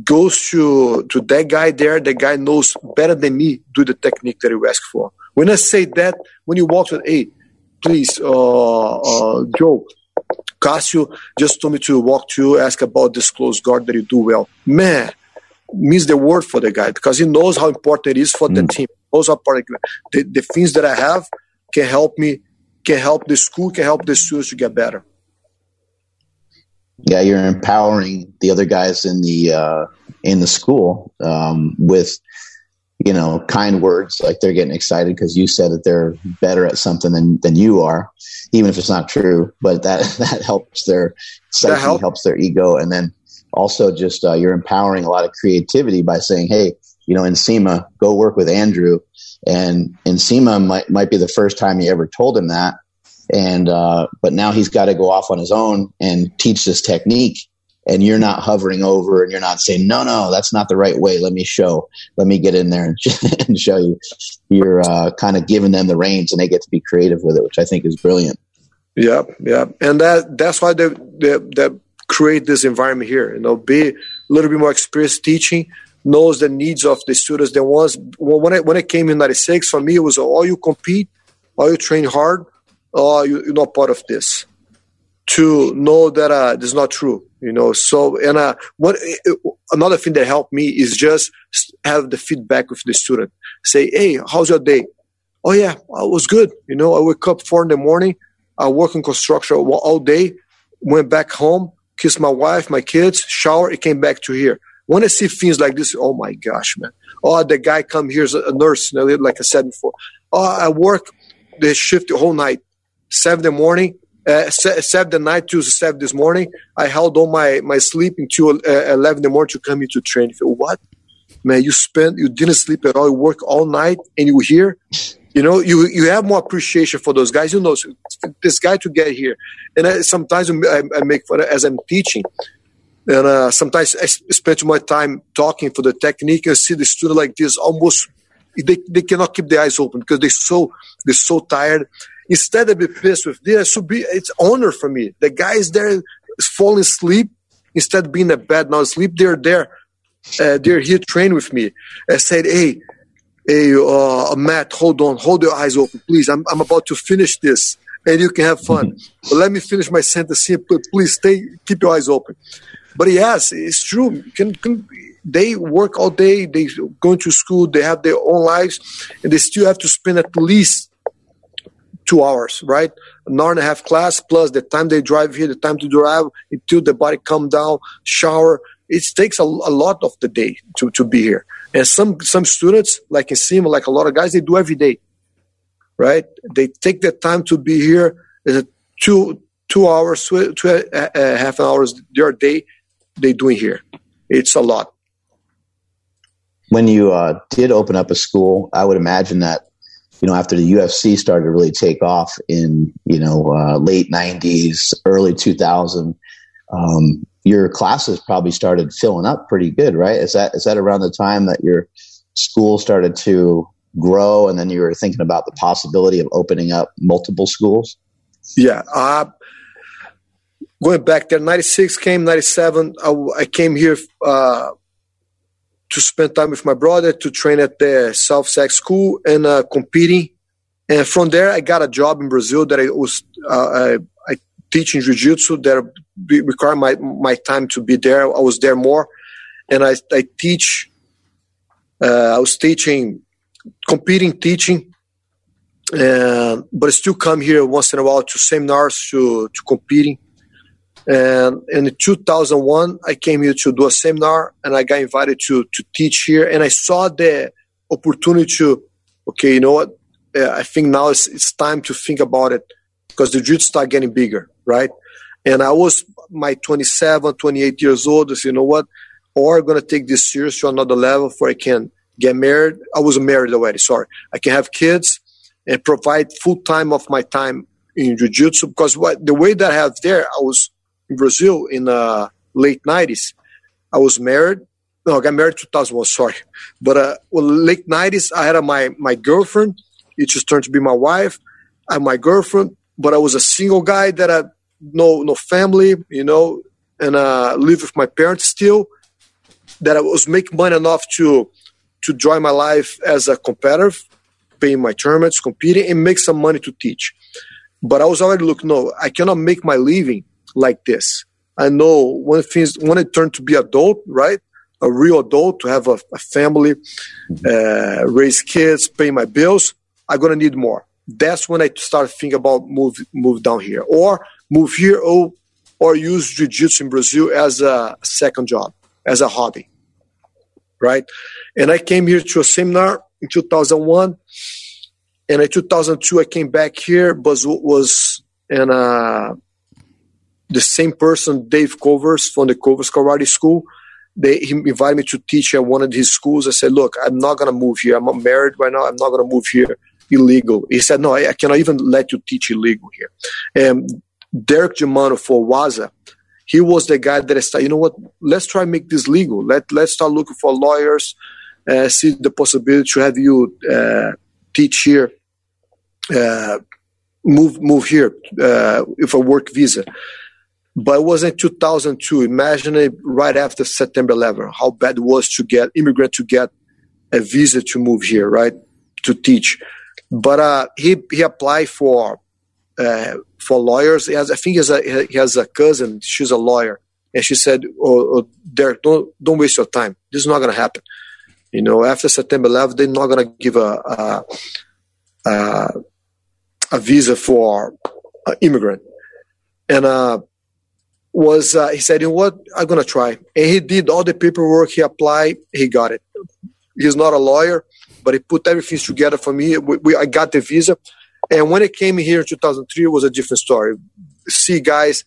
Goes to to that guy there. The guy knows better than me do the technique that you ask for. When I say that, when you walk to, hey, please, uh, uh, Joe, Cassio just told me to walk to you, ask about this close guard that you do well. Man, means the word for the guy because he knows how important it is for mm. the team. Those are part of the, the things that I have can help me can help the school, can help the students to get better. Yeah, you're empowering the other guys in the uh, in the school um, with you know kind words, like they're getting excited because you said that they're better at something than than you are, even if it's not true. But that that helps their psyche, help. helps their ego, and then also just uh, you're empowering a lot of creativity by saying, hey, you know, Nsima, go work with Andrew and Nsima might might be the first time he ever told him that. And uh, but now he's got to go off on his own and teach this technique. And you're not hovering over, and you're not saying, "No, no, that's not the right way. Let me show. Let me get in there and, and show you." You're uh, kind of giving them the reins, and they get to be creative with it, which I think is brilliant. Yeah, yeah, and that that's why they they, they create this environment here. You know, be a little bit more experienced teaching, knows the needs of the students. There was when I when I came in '96, for me it was all you compete, all you train hard, or you, you're not part of this. To know that uh, is not true, you know. So and uh, what another thing that helped me is just have the feedback with the student. Say, hey, how's your day? Oh yeah, I was good. You know, I wake up four in the morning. I work in construction all day. Went back home, kissed my wife, my kids, shower. It came back to here when I see things like this, oh my gosh, man. Oh, the guy come here as a nurse, like I said before. Oh, I work the shift the whole night, seven in the morning, uh, the night to seven this morning. I held on my, my sleep until uh, 11 in the morning to come here to train. What? Man, you spent, you didn't sleep at all. You work all night and you here. You know, you you have more appreciation for those guys. You know, this guy to get here, and I, sometimes I, I make fun as I'm teaching and uh, sometimes I spend too much time talking for the technique and see the student like this almost they, they cannot keep their eyes open because they're so they're so tired. Instead of be pissed with this, should be it's honor for me. The guys there falling asleep instead of being a bed now sleep. They're there. Uh, they're here train with me. I said, hey, hey, uh, Matt, hold on, hold your eyes open, please. I'm I'm about to finish this, and you can have fun. but let me finish my sentence here. Please stay, keep your eyes open. But yes, it's true. Can, can, they work all day, they go to school, they have their own lives, and they still have to spend at least two hours, right? An hour and a half class plus the time they drive here, the time to drive until the body come down, shower. It takes a, a lot of the day to, to be here. And some some students, like Nsima, like a lot of guys, they do every day, right? They take the time to be here. Two two hours, two, two uh, uh, half hours their day they doing here. It's a lot. When you uh, did open up a school, I would imagine that you know after the UFC started to really take off in you know uh, late '90s, early 2000, um, your classes probably started filling up pretty good, right? Is that is that around the time that your school started to grow, and then you were thinking about the possibility of opening up multiple schools? Yeah. Uh, going back there, 96 came, 97, I, I came here uh, to spend time with my brother, to train at the South Sex School and uh, competing. And from there, I got a job in Brazil that I was uh, I, I teach in jiu-jitsu that require my, my time to be there. I was there more. And I, I teach, uh, I was teaching, competing, teaching, and but I still come here once in a while to seminars, to, to competing. And in 2001, I came here to do a seminar and I got invited to, to teach here. And I saw the opportunity to, okay, you know what? Uh, I think now it's, it's time to think about it because the jiu-jitsu start getting bigger, right? And I was my 27, 28 years old. I said, you know what? Or I'm going to take this serious to another level before I can get married. I was married already, sorry. I can have kids and provide full time of my time in jiu-jitsu because what the way that I have there, I was in Brazil in uh, late 90s. I was married. No, I got married 2001, sorry. But uh, well, late 90s, I had my, my girlfriend. It just turned to be my wife. Had my girlfriend, but I was a single guy that had no, no family, you know, and uh, live with my parents still. That I was making money enough to to join my life as a competitor, paying my tournaments, competing, and make some money to teach. But I was already looking, no, I cannot make my living like this. I know when things when I turn to be adult, right? A real adult to have a, a family, mm-hmm. uh, raise kids, pay my bills. I'm gonna need more. That's when I start thinking about move move down here or move here or or use jiu-jitsu in Brazil as a second job, as a hobby, right? And I came here to a seminar in 2001, and in 2002 I came back here, but was in a the same person, Dave Covers from the Kovar's Karate School. They he invited me to teach at one of his schools. I said, "Look, I'm not gonna move here. I'm married right now. I'm not gonna move here illegal." He said, "No, I, I cannot even let you teach illegal here." And Derek Germano for Waza, he was the guy that I started. You know what? Let's try make this legal. Let Let's start looking for lawyers. Uh, see the possibility to have you uh, teach here. Uh, move move here uh, with a work visa. But it was in 2002. Imagine it right after September 11, how bad it was to get immigrant to get a visa to move here, right, to teach. But uh, he he applied for uh, for lawyers. Has, I think he has, a, he has a cousin. She's a lawyer, and she said, "Oh, oh Derek, don't don't waste your time. This is not going to happen. You know, after September 11, they're not going to give a a, a a, visa for an immigrant." And uh, was uh, he said, you know what, I'm gonna try, and he did all the paperwork. He applied, he got it. He's not a lawyer, but he put everything together for me. We, we, I got the visa, and when it came here in 2003, it was a different story. See, guys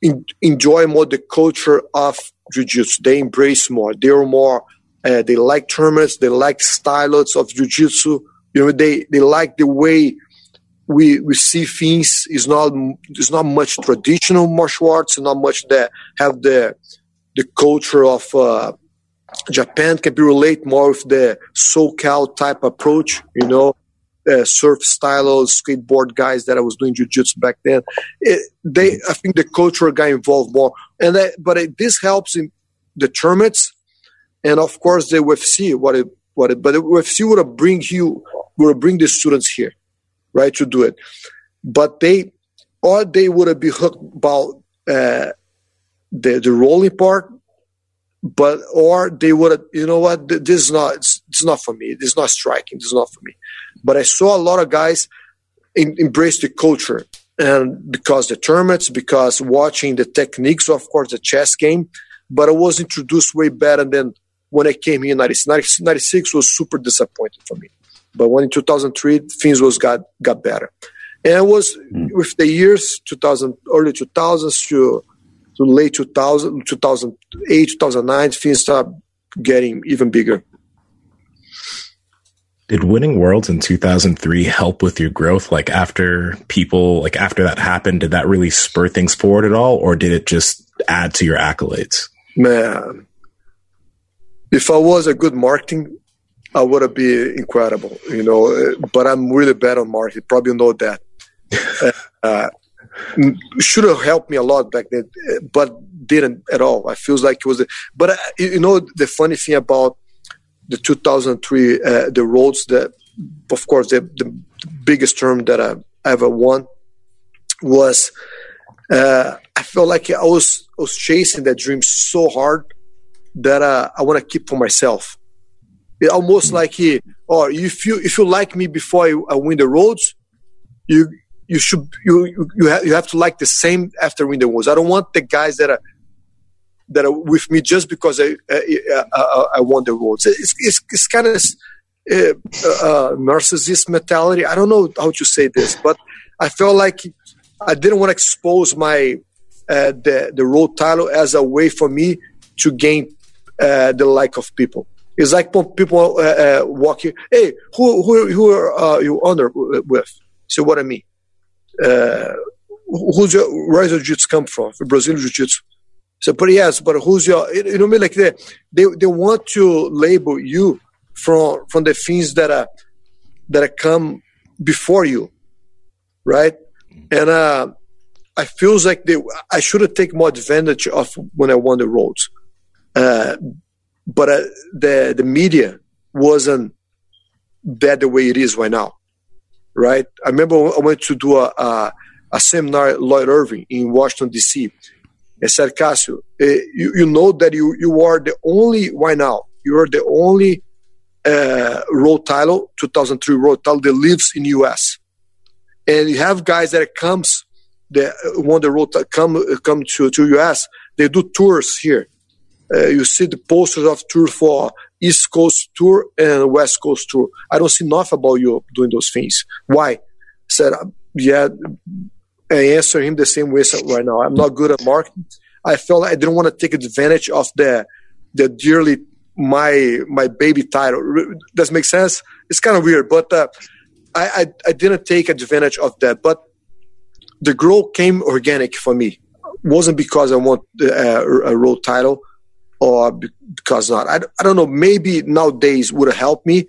in, enjoy more the culture of jiu-jitsu. They embrace more. They're more. Uh, they like tournaments. They like styles of jiu-jitsu. You know, they they like the way we we see things is not is not much traditional martial arts, not much that have the the culture of uh, Japan can be relate more with the SoCal type approach, you know, uh, surf style skateboard guys that I was doing jujitsu back then. It, they, I think the culture got involved more, and that, but it, this helps in the tournaments, and of course the UFC. What it, what it, but the UFC would bring you would bring the students here right, to do it. But they, or they would be hooked about uh, the the rolling part, but or they would, you know what, this is not, it's, it's not for me. This is not striking. This is not for me. But I saw a lot of guys in, embrace the culture, and because the tournaments, because watching the techniques, of course, the chess game, but I was introduced way better than when I came here in 96. 96 was super disappointing for me. But when in 2003, things was got got better, and it was mm. with the years 2000, early 2000s to to late 2000, 2008, 2009, things start getting even bigger. Did winning worlds in 2003 help with your growth? Like after people, like after that happened, did that really spur things forward at all, or did it just add to your accolades? Man, if I was a good marketing I would be incredible, you know. But I'm really bad on marketing. Probably know that. uh, should have helped me a lot back then, but didn't at all. I feels like it was. A, but uh, you know the funny thing about the 2003 uh, the worlds that, of course, the, the biggest term that I ever won was. Uh, I felt like I was I was chasing that dream so hard that uh, I want to keep for myself. Almost mm-hmm. like he, or if you if you like me before I, I win the worlds, you you should you you have, you have to like the same after win the worlds. I don't want the guys that are that are with me just because I I, I, I won the worlds. It's it's, it's kind of uh, uh, narcissist mentality. I don't know how to say this, but I felt like I didn't want to expose my uh, the the world title as a way for me to gain uh, the like of people. It's like people uh, uh, walk here. Hey, who who who are you honor with? So what I mean? who's your where does your jiu-jitsu come from? Brazilian jiu-jitsu. So, but yes, but who's your? You know, I mean, like they they they want to label you from from the things that are that are come before you, right? And uh, I feels like they I should have taken more advantage of when I won the worlds. Uh, but uh, the the media wasn't that the way it is right now, right? I remember I went to do a a, a seminar at Lloyd Irvin in Washington D.C. I said, Cassio, uh, you, you know that you you are the only right now you are the only uh, world title 2003 world title that lives in U.S. and you have guys that comes that want the road come come to to U.S. They do tours here uh, you see the posters of tour for East Coast tour and West Coast tour. I don't see enough about you doing those things. Why? I said, yeah, I answer him the same way so right now. I'm not good at marketing. I felt I didn't want to take advantage of the the dearly my my baby title. Does make sense? It's kind of weird, but uh, I, I I didn't take advantage of that. But the growth came organic for me. It wasn't because I want uh, a world title or because not. I, I don't know. Maybe nowadays would help me,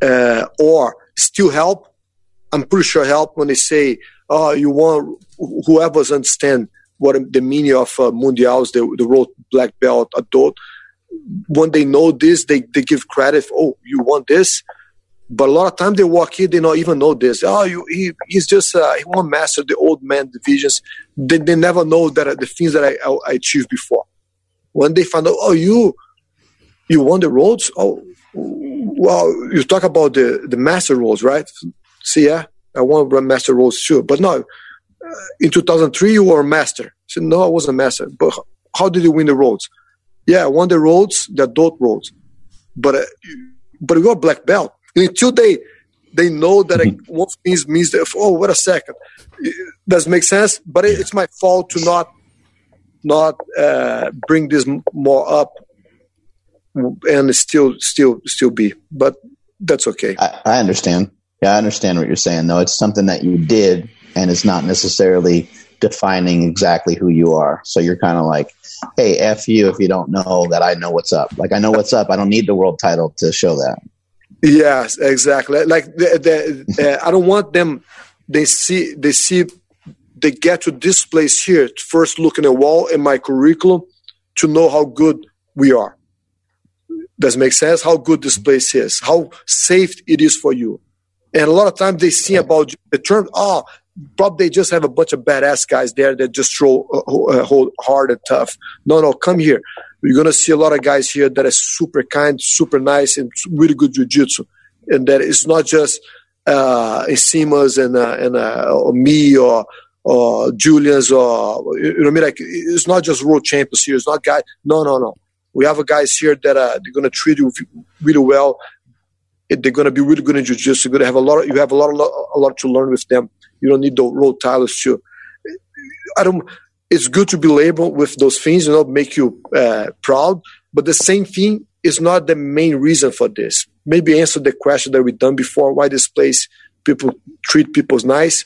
uh, or still help. I'm pretty sure help when they say, "Oh, you want whoever's understand what the meaning of uh, mundials, the the road black belt adult." When they know this, they they give credit. oh, you want this? But a lot of time they walk in, they don't even know this. Oh, you, he, he's just uh, he want master the old man divisions. They, they never know that uh, the things that I, I achieved before when they find out, oh, you you won the worlds. Oh, well, you talk about the the master worlds, right? See, yeah, I won master worlds too. But no, uh, in 2003 you were a master. I said, no, I wasn't a master. But how did you win the worlds? Yeah, I won the worlds, the adult worlds. But uh, but you are black belt until they they know that mm-hmm. one thing means that. Oh, what a second, does make sense? But it, it's my fault to not not uh, bring this more up and still still still be but that's okay. I, I, understand. Yeah i understand what you're saying though. It's something that you did and it's not necessarily defining exactly who you are. So you're kind of like hey f you if you don't know that i know what's up. Like i know what's up. I don't need the world title to show that. Yes exactly. Like the, the, uh, i don't want them they see they see they get to this place here to first look in a wall in my curriculum to know how good we are. Does make sense? How good this place is, how safe it is for you. And a lot of times they see about the term, oh, probably they just have a bunch of badass guys there that just throw uh, hold hard and tough. No, no, come here. You're gonna see a lot of guys here that are super kind, super nice, and really good jujitsu. And that it's not just uh, Nsima's and uh, and uh, or me or or Julian's or you know I mean like it's not just world champions here. It's not guys. No, no, no. We have guys here that uh, they're going to treat you really well. They're going to be really good in jiu-jitsu. You're to have a lot. Of, you have a lot, a lot to learn with them. You don't need the world titles to. I don't. It's good to be labeled with those things, you know, make you uh, proud. But the same thing is not the main reason for this. Maybe answer the question that we've done before: why this place people treat people nice.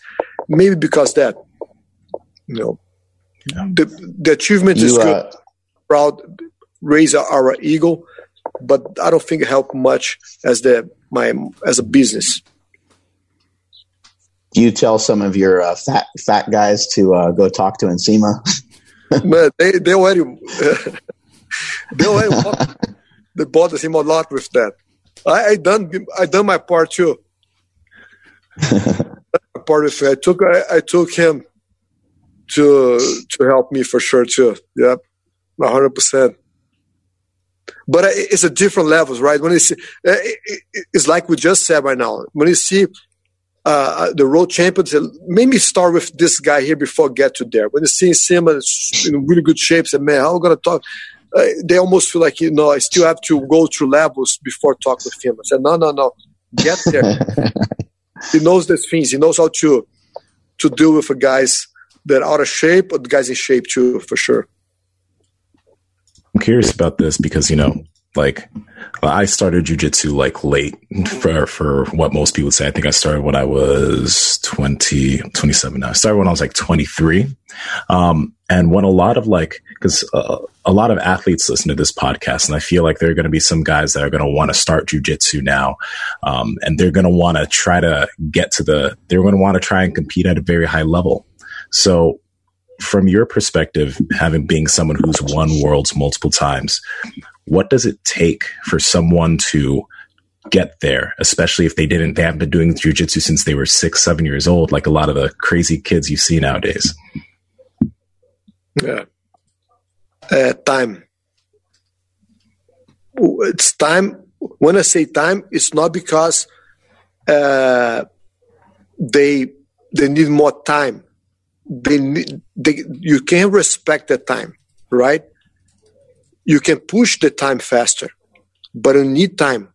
Maybe because that know, yeah. the the achievement you, is good. Uh, proud, raise our ego, but I don't think it helped much as the my as a business. Do you tell some of your uh, fat fat guys to uh, go talk to Nsima? but they they already they already they bothered him a lot with that. I, I done I done my part too. part of it. I took I, I, took him to to help me for sure too. Yep, hundred percent. But it's a different levels, right? When you see, it's like we just said right now. When you see uh, the world champions, maybe start with this guy here before get to there. When you see Nsima in really good shape, say, man, how am I gonna talk? Uh, they almost feel like you know I still have to go through levels before talk with him. I said, no, no, no, get there. he knows these things. He knows how to to deal with the guys that are out of shape, but the guys in shape too, for sure. I'm curious about this because you know, like I started jujitsu like late for for what most people say. I think I started when I was 20, 27 now. I started when I was like 23. Um, and when a lot of like, because uh, a lot of athletes listen to this podcast, and I feel like there are going to be some guys that are going to want to start jujitsu now, um, and they're going to want to try to get to the, they're going to want to try and compete at a very high level. So, from your perspective, having being someone who's won worlds multiple times, what does it take for someone to get there, especially if they didn't, they haven't been doing jujitsu since they were six, seven years old, like a lot of the crazy kids you see nowadays? Yeah. Uh, time. It's time. When I say time, it's not because uh, they they need more time. They they, you can respect the time, right? You can push the time faster, but you need time.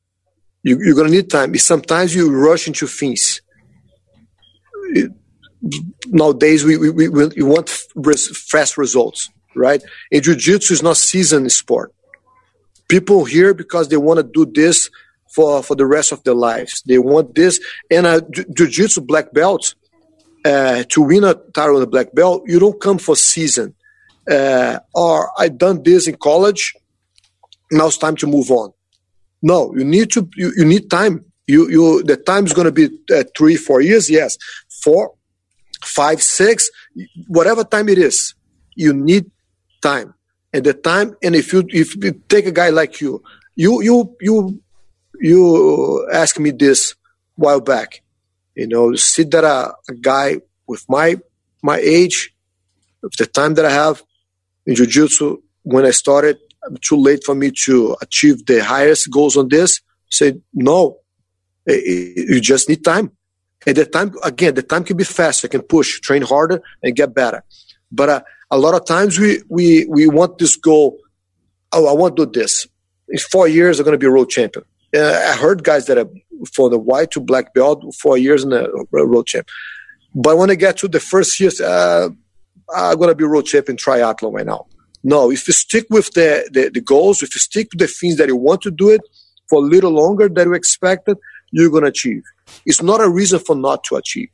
You, you're gonna need time. Sometimes you rush into things. Nowadays we, we, we, we want fast results, right? And jiu-jitsu is not season sport. People here because they want to do this for, for the rest of their lives. They want this. And uh, a jiu-jitsu black belt, uh, to win a title in a black belt, you don't come for season. Uh, or I done this in college. Now it's time to move on. No, you need to, you, you need time. You, you, the time is going to be uh, three, four years. Yes. Four, five, six, whatever time it is, you need time. And the time, and if you if you take a guy like you, you you you you asked me this while back, you know, see that a, a guy with my my age, the time that I have in jiu-jitsu, when I started, too late for me to achieve the highest goals on this. Say no, you just need time. And the time, again, the time can be faster, can push, train harder, and get better. But uh, a lot of times we, we, we want this goal. Oh, I want to do this. In four years, I'm going to be a world champion. Uh, I heard guys that are for the white to black belt, four years in a world champ. But when I get to the first years, uh, I'm to be world champion triathlon right now. No, if you stick with the, the, the goals, if you stick to the things that you want to do it for a little longer than you expected, you're to achieve. It's not a reason for not to achieve.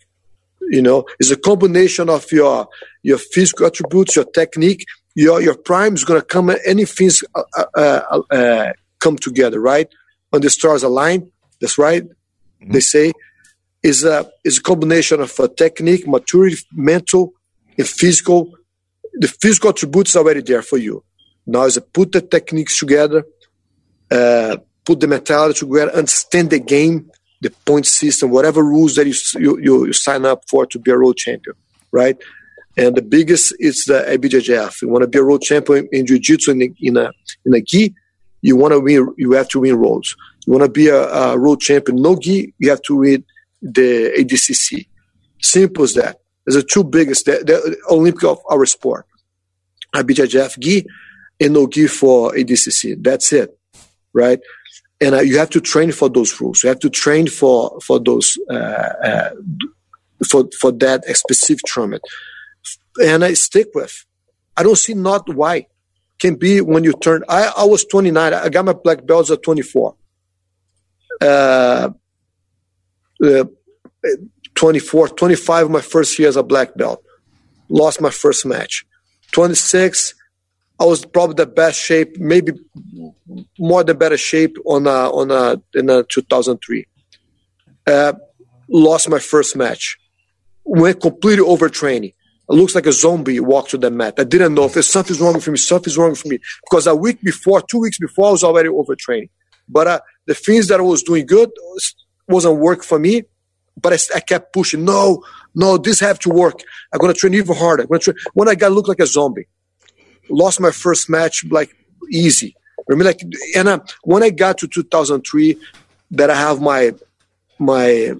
You know, it's a combination of your your physical attributes, your technique, your your prime is to come. Anything uh, uh, uh, uh, come together, right? When the stars align, that's right. Mm-hmm. They say is a is a combination of a technique, maturity, mental, and physical. The physical attributes are already there for you. Now is put the techniques together, uh, put the mentality together, understand the game, the point system, whatever rules that you, you, you sign up for to be a world champion, right? And the biggest is the IBJJF. You want to be a world champion in jiu-jitsu in, in a in a gi, you want to win. You have to win worlds. You want to be a, a world champion no gi, you have to win the ADCC. Simple as that. There's the two biggest, the, the Olympic of our sport. A IBJJF gi and no gi for ADCC. That's it, right? and uh, you have to train for those rules. You have to train for for those uh, uh, for for that specific tournament. And I stick with. I don't see not why. Can be when you turn. I, I was 29. I got my black belts at 24. Uh, uh, 24, 25 my first year as a black belt. Lost my first match. 26, I was probably the best shape, maybe more than better shape on a, on a, in a 2003. Uh, lost my first match. Went completely overtraining. It looks like a zombie walked to the mat. I didn't know if there's something's wrong with me, something's wrong with me. Because a week before, two weeks before, I was already overtraining. But uh, the things that I was doing good wasn't work for me. But I, I, kept pushing. No, no, this have to work. I'm gonna train even harder. Train. When I got looked like a zombie, lost my first match like easy. Remember, like, and uh, when I got to 2003, that I have my my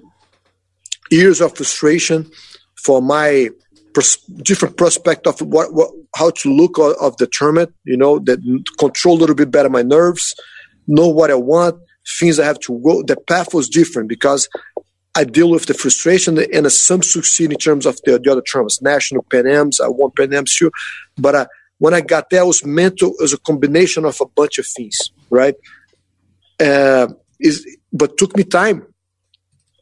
years of frustration for my pers- different prospect of what, what how to look of, of the tournament. You know, that control a little bit better my nerves, know what I want, things I have to go. The path was different because I deal with the frustration and some succeed in terms of the, the other tournaments, national Pan. I won Pan too, but uh, when I got there, I was mental. Was a combination of a bunch of things, right? Uh, is but took me time.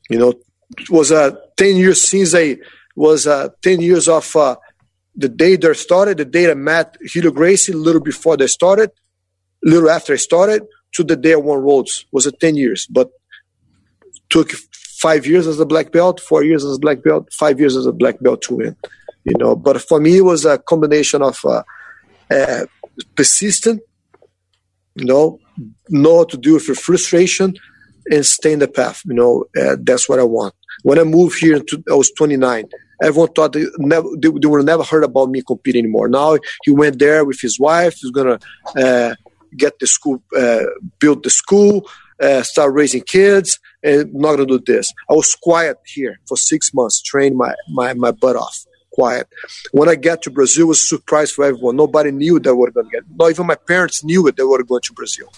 You know, it was uh, ten years since I was uh, ten years of uh, the day they started, the day I met Helio Gracie, a little before they started, a little after I started, to the day I won worlds was a ten years, but took five years as a black belt, four years as a black belt, five years as a black belt to win. You know, but for me, it was a combination of uh, uh, persistent, you know, know to deal with your frustration and stay in the path. You know, uh, that's what I want. When I moved here, I was 29. Everyone thought they, never, they, they would never heard about me competing anymore. Now he went there with his wife. He's gonna uh, get the school, uh, build the school, uh, start raising kids, and not gonna do this. I was quiet here for six months, trained my my my butt off quiet. When I got to Brazil, was a surprise for everyone. Nobody knew that we were to get. Not even my parents knew it. They were going to Brazil.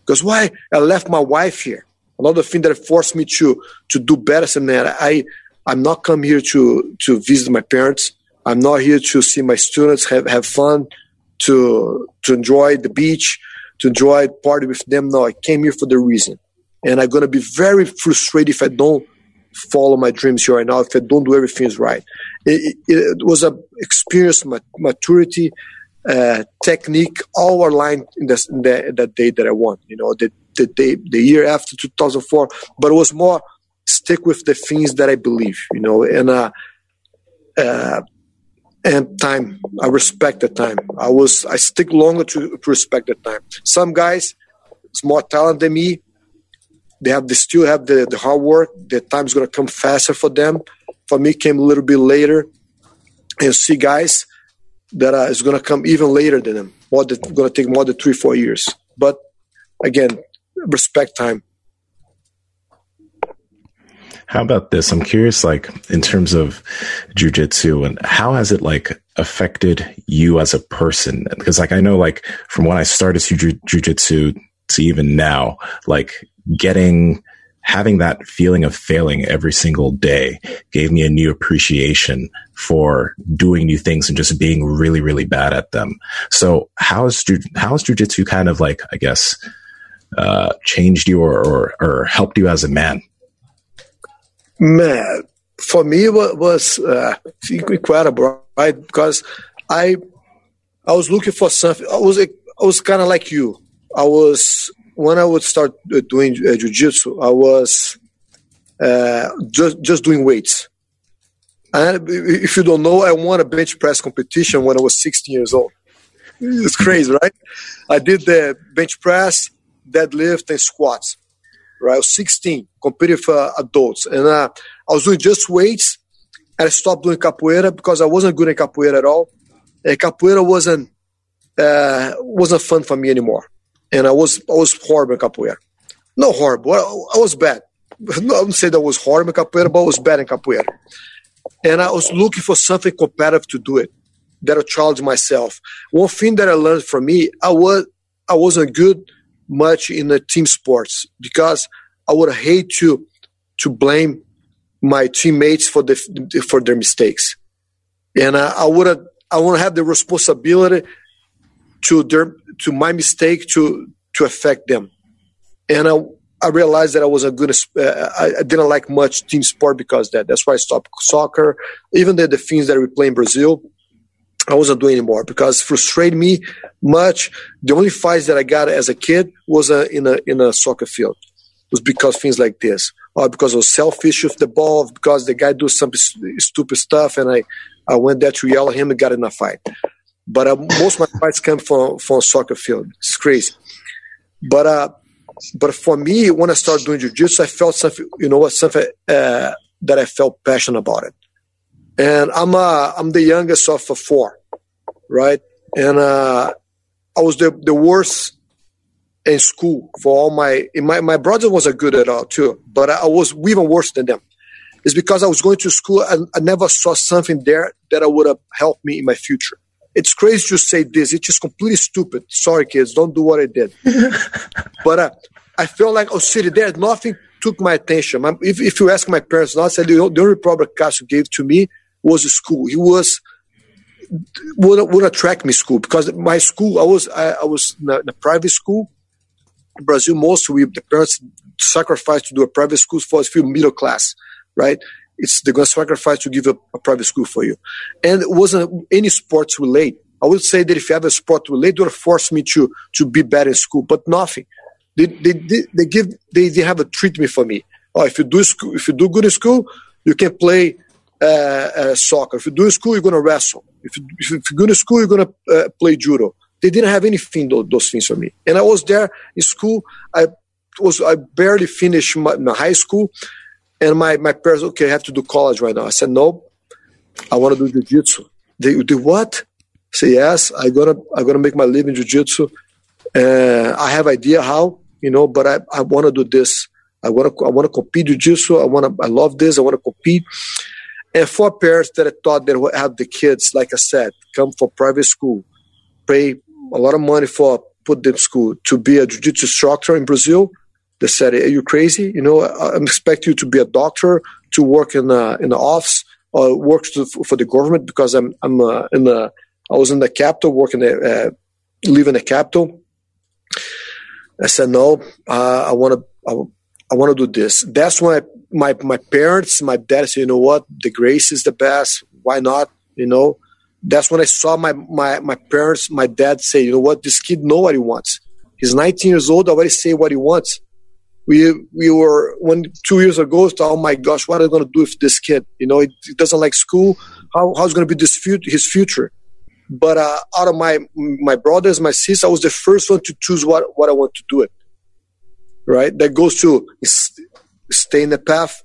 Because why? I left my wife here. Another thing that forced me to to do better. Said, man, I I'm not come here to to visit my parents. I'm not here to see my students have have fun, to to enjoy the beach, to enjoy party with them. No, I came here for the reason, and I'm gonna be very frustrated if I don't follow my dreams here right now if I don't do everything is right. It, it, it was a experience, maturity, uh, technique, all aligned in, this, in the, that day that I won. You know, the, the day, the year after 2004, but it was more stick with the things that I believe. You know, and uh, uh, and time. I respect the time. I was I stick longer to, to respect the time. Some guys, it's more talent than me they have they still have the, the hard work. The time's gonna come faster for them. For me, came a little bit later, and see guys that uh, is gonna come even later than them. More than gonna take more than three four years. But again, respect time. How about this? I'm curious, like in terms of jujitsu, and how has it like affected you as a person? Because like I know, like from when I started jujitsu to even now, like getting having that feeling of failing every single day gave me a new appreciation for doing new things and just being really, really bad at them. So how has, how has jujitsu kind of like, I guess, uh, changed you or, or, or, helped you as a man? Man, for me, was uh, incredible, right? Because I, I was looking for something. I was, I was kind of like you. I was when I would start uh, doing uh, jujitsu, I was uh, just just doing weights. And if you don't know, I won a bench press competition when I was 16 years old. It's crazy, right? I did the bench press, deadlift, and squats. Right, I was 16, competing for adults, and uh, I was doing just weights. I stopped doing capoeira because I wasn't good at capoeira at all. And capoeira wasn't uh, wasn't fun for me anymore and I was I was horrible in capoeira. No horrible. I was bad. No, I wouldn't say that I was horrible in capoeira, but I was bad in capoeira. And I was looking for something competitive to do it that I challenge myself. One thing that I learned from me, I was I wasn't good much in the team sports because I would hate to to blame my teammates for the for their mistakes, and I, I would I want to have the responsibility to their to my mistake to to affect them. And i i realized that i was a good uh, I, I, didn't like much team sport because that. That's why i stopped soccer even the, the things that we play in brazil I wasn't doing anymore because frustrated me much. The only fights that I got as a kid was uh, in a in a soccer field. It was because things like this, or because I was selfish with the ball, because the guy do some stupid stuff, and I I went there to yell at him and got in a fight. But uh, most of my fights come from from soccer field. It's crazy. But uh, but for me, when I started doing jiu-jitsu, I felt something. You know what? Something uh, that I felt passionate about it and I'm uh, I'm the youngest of four, right? And uh, I was the the worst in school for all my my my brother wasn't good at all too, but I was even worse than them. It's because I was going to school and I never saw something there that I would have helped me in my future. It's crazy to say this. It's just completely stupid. Sorry, kids, don't do what I did. but uh, I felt like was sitting there. Nothing took my attention. If, if you ask my parents now, I said the only problem Cássio gave to me was a school. He was would would attract me school because my school I was I, I was in a, in a, private school. In Brazil, most we the parents sacrifice to do a private school for us feel middle class, right? It's they're gonna sacrifice to give a, a private school for you, and it wasn't any sports related. I would say that if you have a sport related, they force me to to be better in school, but nothing. They they they, they give they, they have a treatment for me. Oh, if you do school, if you do good in school, you can play uh, uh, soccer. If you do school, you're going to wrestle. If you, if you go to school, you're going to uh, play judo. They didn't have anything those, things for me. And I was there in school. I was I barely finished my, my high school, and my my parents okay, I have to do college right now. I said no, I want to do jiu-jitsu. They do what? I say yes. I gonna I gonna make my living jiu-jitsu. Uh, I have idea how you know, but I I want to do this. I want to I want to compete jiu-jitsu. I want to I love this. I want to compete. And for parents that thought they would have the kids, like I said, come for private school, pay a lot of money for put them school to be a jiu-jitsu instructor in Brazil, they said, "Are you crazy? You know, I expect you to be a doctor, to work in a, in the office, or work to, for the government because I'm I'm uh, in the I was in the capital working uh, live in the capital." I said, "No, uh, I want to I, want to do this." That's when I my my parents, my dad said, you know what, the grace is the best. Why not? You know, that's when I saw my my my parents, my dad say, you know what, this kid know what he wants. He's 19 years old, I already say what he wants. We we were when two years ago, thought, oh my gosh, what are we gonna do with this kid? You know, he, he doesn't like school. How how's gonna be this future, his future? But uh, out of my my brothers, my sisters, I was the first one to choose what what I want to do it. Right, that goes to stay in the path.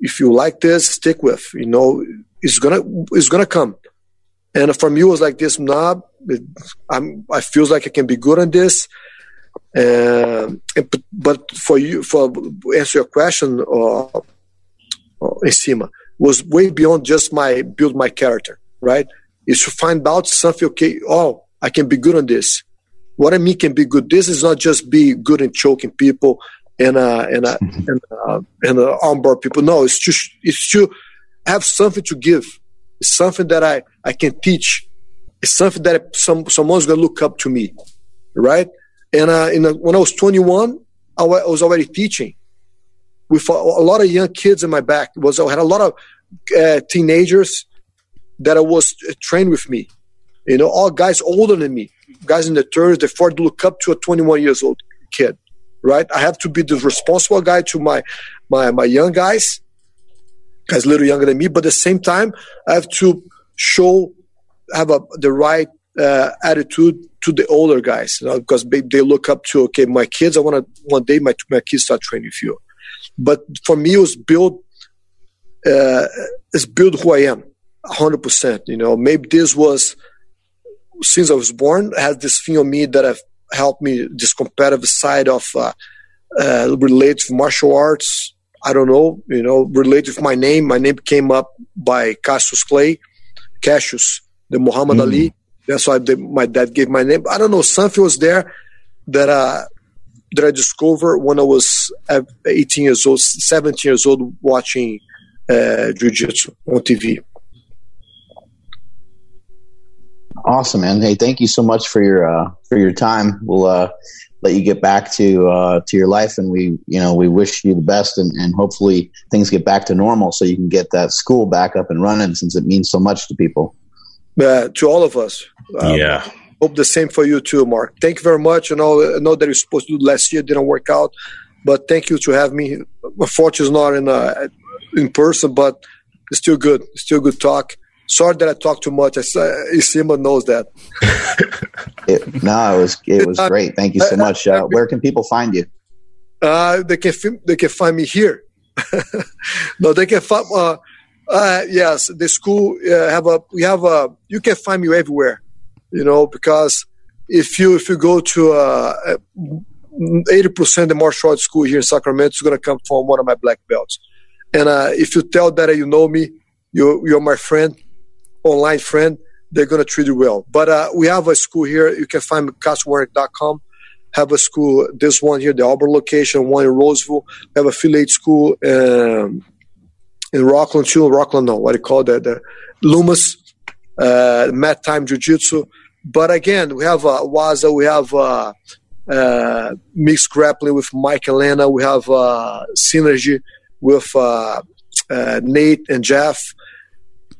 If you like this, stick with. You know, it's gonna it's gonna come. And for me, it was like this. Nah, I'm. I feels like I can be good on this. Uh, but for you, for answer your question, uh, uh, Nsima was way beyond just my build my character. Right? Is to find out something. Okay, oh, I can be good on this. What I mean can be good. This is not just be good in choking people and uh, and uh, and uh, and uh, onboard people. No, it's just it's to have something to give. It's something that I I can teach. It's something that some someone's gonna look up to me, right? And uh, in a, when I was 21, I, w- I was already teaching with a, a, lot of young kids in my back. It was I had a lot of uh, teenagers that I was uh, trained with me. You know, all guys older than me, guys in the 30s, they 40 look up to a 21 years old kid right? I have to be the responsible guy to my my my young guys, guys a little younger than me, but at the same time, I have to show have a, the right uh, attitude to the older guys, you know, because they, they look up to okay, my kids. I want to one day my my kids start training with you, but for me, it was build uh, it's build who I am, hundred percent. You know, maybe this was since I was born, I had this thing on me that I've helped me this competitive side of uh, uh, related to martial arts. I don't know, you know, related to my name. My name came up by Cassius Clay, Cassius, the Muhammad mm. Ali. That's why they, my dad gave my name. I don't know, something was there that uh, that I discovered when I was 18 years old, 17 years old, watching uh, jiu-jitsu on TV. Awesome, man. Hey, thank you so much for your uh, for your time. We'll uh, let you get back to uh, to your life, and we you know we wish you the best, and, and hopefully things get back to normal, so you can get that school back up and running, since it means so much to people. uh, to all of us. Um, yeah. Hope the same for you too, Mark. Thank you very much. I know, I know that you're supposed to do last year, didn't work out, but thank you to have me. Unfortunately, it's not in uh, in person, but it's still good. It's still good talk. Sorry that I talk too much. I, Nsima knows that. it, no, it was it was great. Thank you so much. Uh, where can people find you? Uh, they can they can find me here. no, they can find. Uh, uh, yes, the school uh, have a we have a you can find me everywhere, you know, because if you if you go to uh, eighty percent of the martial arts school here in Sacramento, it's going to come from one of my black belts, and uh, if you tell that you know me, you you're my friend, online friend, they're going to treat you well. But uh, we have a school here. You can find cassiowerneck.com. Have a school. This one here, the Auburn location, one in Roseville. We have affiliate school. Um, in Rockland too. Rockland, no, what do you call that? The Loomis, uh, Mat Time Jiu Jitsu. But again, we have uh, Waza, we have uh, uh, mixed grappling with Mike and Lena, we have uh, synergy with uh, uh, Nate and Jeff.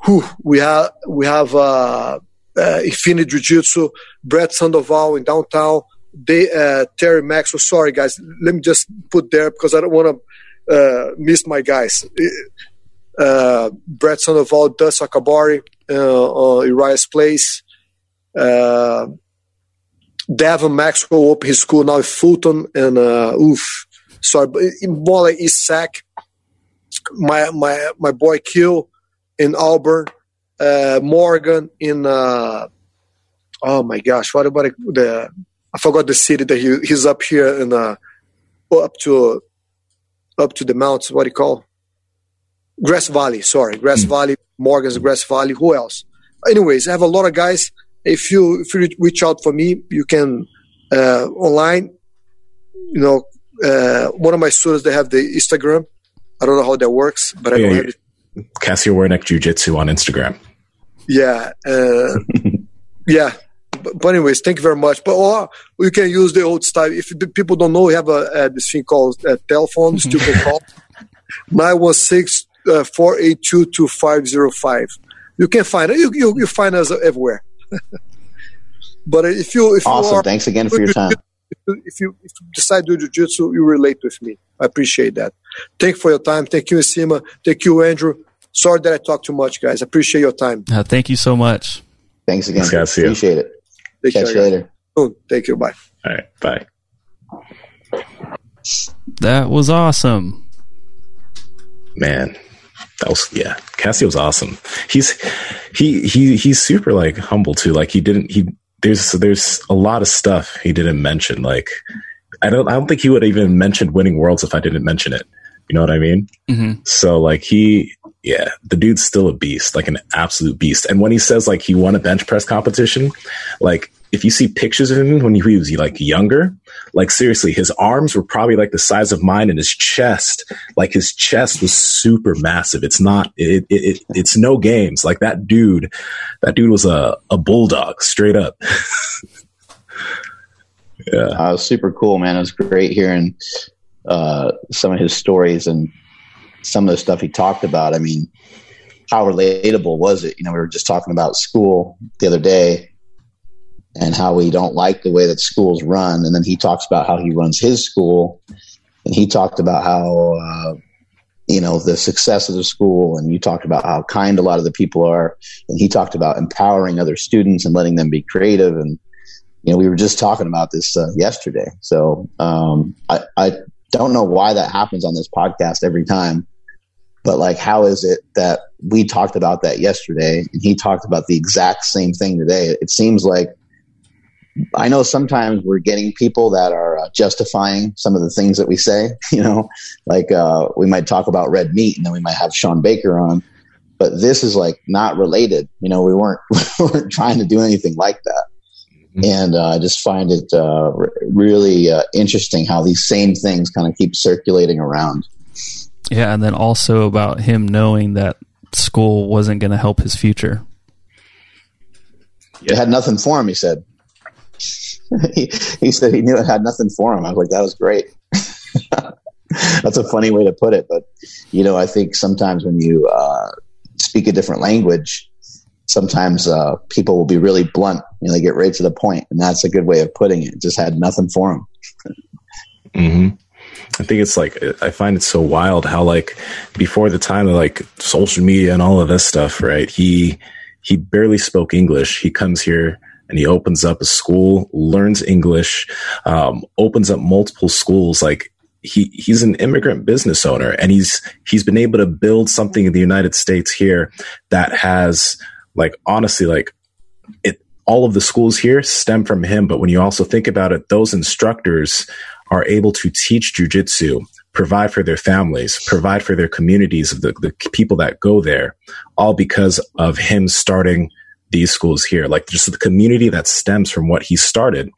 Whew, we have we have uh, uh, Infinite Jiu Jitsu, Brett Sandoval in downtown. They, uh, Terry Maxwell. Sorry, guys. Let me just put there because I don't want to uh, miss my guys uh, Brett Sandoval, does Akabari, uh, uh, Uriah's Place. Uh, Devin Maxwell opened his school now in Fulton, and uh, oof, sorry, but more like East Sac. My my my boy Kill in Auburn, uh, Morgan in. Uh, oh my gosh, what about the? I forgot the city that he he's up here in uh, up to up to the mountains. What do you call? Grass Valley, sorry, Grass mm. Valley, Morgan's Grass Valley. Who else? Anyways, I have a lot of guys. If you if you reach out for me, you can uh, online. You know, uh, one of my students they have the Instagram. I don't know how that works, but I yeah, don't have it. Cassio Werneck Jiu Jitsu on Instagram. Yeah, uh, yeah. But, but, anyways, thank you very much. But or you can use the old style. If people don't know, we have a, a this thing called a telephone. Still can call nine one six uh, four eight two two five zero five. You can find it. You, you, you find us everywhere. but if you if awesome, you are, thanks again for your time. If you, if you decide to do jiu-jitsu, you relate with me. I appreciate that. Thank you for your time. Thank you, Nsima. Thank you, Andrew. Sorry that I talked too much, guys. I appreciate your time. Uh, thank you so much. Thanks again. Thanks, appreciate it. Take Catch care, you later. Soon. Thank you. Bye. All right. Bye. That was awesome. Man that was yeah cassio's awesome he's he he he's super like humble too like he didn't he there's there's a lot of stuff he didn't mention like i don't i don't think he would even mention winning worlds if i didn't mention it. You know what i mean? Mm-hmm. so like he yeah the dude's still a beast like an absolute beast. And when he says like he won a bench press competition like if you see pictures of him when he was like younger, like seriously, his arms were probably like the size of mine, and his chest, like his chest was super massive. It's not, it, it, it it's no games. Like that dude, that dude was a a bulldog, straight up. yeah, uh, was super cool, man. It was great hearing uh, some of his stories and some of the stuff he talked about. I mean, how relatable was it? You know, we were just talking about school the other day and how we don't like the way that schools run. And then he talks about how he runs his school, and he talked about how uh, you know the success of the school, and you talked about how kind a lot of the people are, and he talked about empowering other students and letting them be creative. And you know, we were just talking about this uh, yesterday. So um, I, I don't know why that happens on this podcast every time. But like, how is it that we talked about that yesterday and he talked about the exact same thing today? It seems like I know sometimes we're getting people that are uh, justifying some of the things that we say. You know, like uh, we might talk about red meat, and then we might have Sean Baker on. But this is like not related. You know, we weren't we weren't trying to do anything like that. Mm-hmm. And uh, I just find it uh, really uh, interesting how these same things kind of keep circulating around. Yeah, and then also about him knowing that school wasn't going to help his future. It had nothing for him, he said. He, he said he knew it had nothing for him. I was like, that was great. That's a funny way to put it, but you know, I think sometimes when you uh, speak a different language, sometimes uh, people will be really blunt. You know, they get right to the point, and that's a good way of putting it. Just had nothing for them. hmm I think it's like I find it so wild how like before the time of like social media and all of this stuff, right? He he barely spoke English. He comes here and he opens up a school, learns English, um, opens up multiple schools. Like he he's an immigrant business owner, and he's he's been able to build something in the United States here that has like honestly like it. All of the schools here stem from him, but when you also think about it, those instructors are able to teach jujitsu, provide for their families, provide for their communities of the, the people that go there, all because of him starting these schools here. Like just the community that stems from what he started.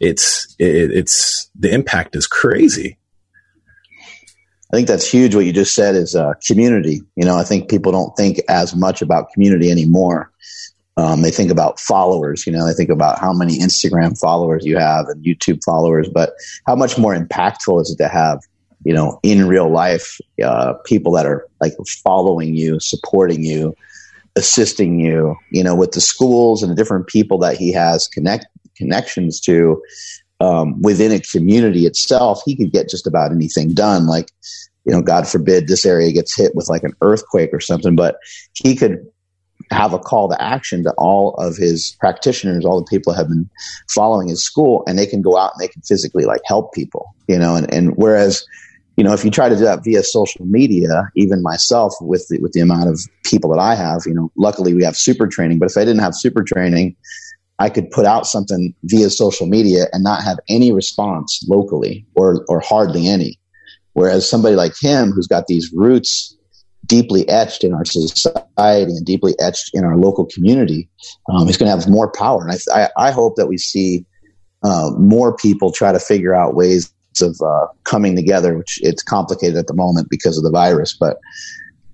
It's it, it's the impact is crazy. I think that's huge. What you just said is uh, community. You know, I think people don't think as much about community anymore. Um, they think about followers, you know, they think about how many Instagram followers you have and YouTube followers, but how much more impactful is it to have, you know, in real life, uh, people that are like following you, supporting you, assisting you, you know, with the schools and the different people that he has connect connections to um, within a community itself. He could get just about anything done. Like, you know, God forbid this area gets hit with like an earthquake or something, but he could have a call to action to all of his practitioners, all the people have been following his school, and they can go out and they can physically like help people, you know. And, and whereas, you know, if you try to do that via social media, even myself with the, with the amount of people that I have, you know, luckily we have super training. But if I didn't have super training, I could put out something via social media and not have any response locally or or hardly any. Whereas somebody like him, who's got these roots deeply etched in our society and deeply etched in our local community, um, is going to have more power. And I, I, I hope that we see uh, more people try to figure out ways of uh, coming together, which it's complicated at the moment because of the virus. But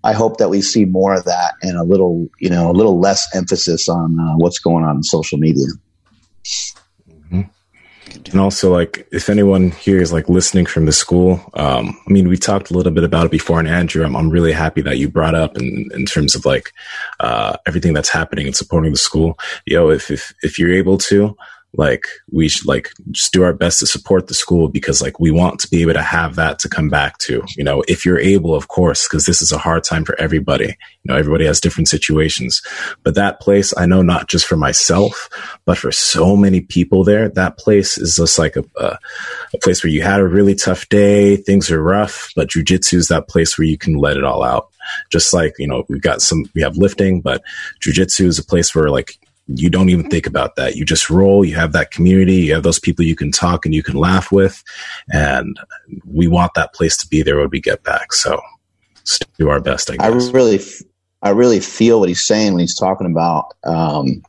I hope that we see more of that and a little, you know, a little less emphasis on uh, what's going on in social media. And also, like, if anyone here is like listening from the school, um, I mean, we talked a little bit about it before, and Andrew, I'm, I'm really happy that you brought up in, in terms of like uh, everything that's happening and supporting the school. Yo, if if if you're able to, like we should like just do our best to support the school because like we want to be able to have that to come back to you know if you're able of course because this is a hard time for everybody. You know everybody has different situations. But that place i know not just for myself but for so many people there that place is just like a, a, a place where you had a really tough day things are rough but jujitsu is that place where you can let it all out. Just like you know we've got some we have lifting but jujitsu is a place where like you don't even think about that. You just roll. You have that community. You have those people you can talk and you can laugh with. And we want that place to be there when we get back. So let's do our best, I guess. I really, I really feel what he's saying when he's talking about um,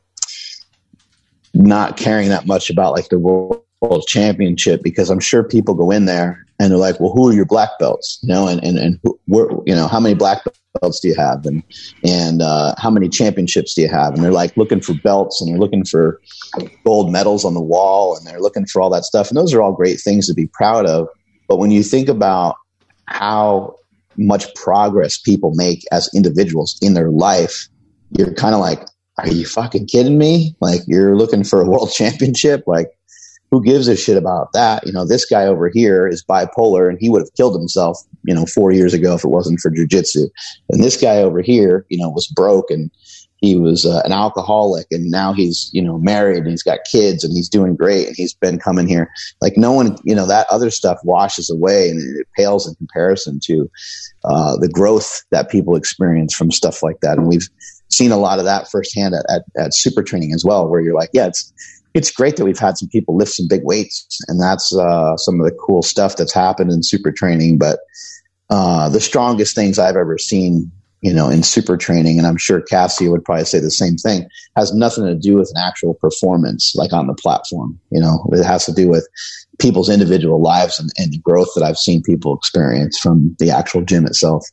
not caring that much about like the world championship because I'm sure people go in there and they're like, well, who are your black belts? You know, and, and, and who, you know, how many black belts do you have? And, and, uh, how many championships do you have? And they're like looking for belts and they're looking for gold medals on the wall and they're looking for all that stuff. And those are all great things to be proud of. But when you think about how much progress people make as individuals in their life, you're kind of like, are you fucking kidding me? Like you're looking for a world championship? Like who gives a shit about that? You know, this guy over here is bipolar and he would have killed himself, you know, four years ago if it wasn't for jujitsu. And this guy over here, you know, was broke and he was uh, an alcoholic and now he's, you know, married and he's got kids and he's doing great and he's been coming here. Like no one, you know, that other stuff washes away and it pales in comparison to uh, the growth that people experience from stuff like that. And we've seen a lot of that firsthand at, at, at super training as well, where you're like, yeah, it's, it's great that we've had some people lift some big weights, and that's uh, some of the cool stuff that's happened in super training. But uh, the strongest things I've ever seen, you know, in super training, and I'm sure Cassio would probably say the same thing, has nothing to do with an actual performance like on the platform. You know, it has to do with people's individual lives and, and the growth that I've seen people experience from the actual gym itself.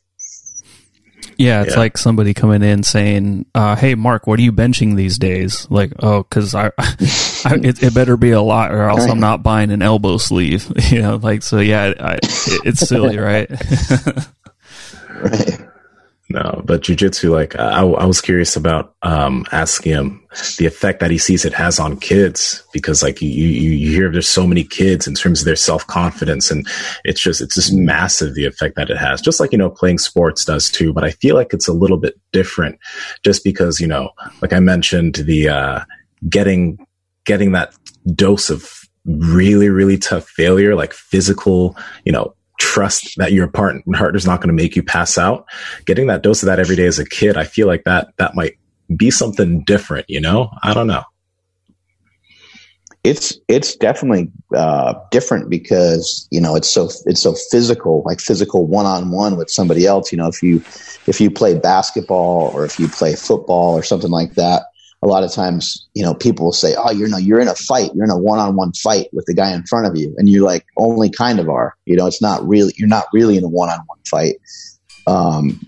Yeah, it's yeah. like somebody coming in saying, uh, "Hey, Mark, what are you benching these days?" Like, oh, because I, I it, it, better be a lot, or else. I'm not buying an elbow sleeve. You know, like so. Yeah, I, it, it's silly, right? right. No, but jujitsu, like I, I was curious about um, asking him the effect that he sees it has on kids because, like you, you, you hear there's so many kids in terms of their self confidence, and it's just it's just massive the effect that it has. Just like you know playing sports does too, but I feel like it's a little bit different, just because you know, like I mentioned, the uh, getting getting that dose of really really tough failure, like physical, you know, trust that your partner's not going to make you pass out. Getting that dose of that every day as a kid, I feel like that that might be something different. You know, I don't know. It's it's definitely uh, different because you know it's so it's so physical, like physical one on one with somebody else. You know, if you if you play basketball or if you play football or something like that, a lot of times, you know, people will say, "Oh, you're no, you're in a fight. You're in a one-on-one fight with the guy in front of you," and you're like only kind of are. You know, it's not really you're not really in a one-on-one fight. Um,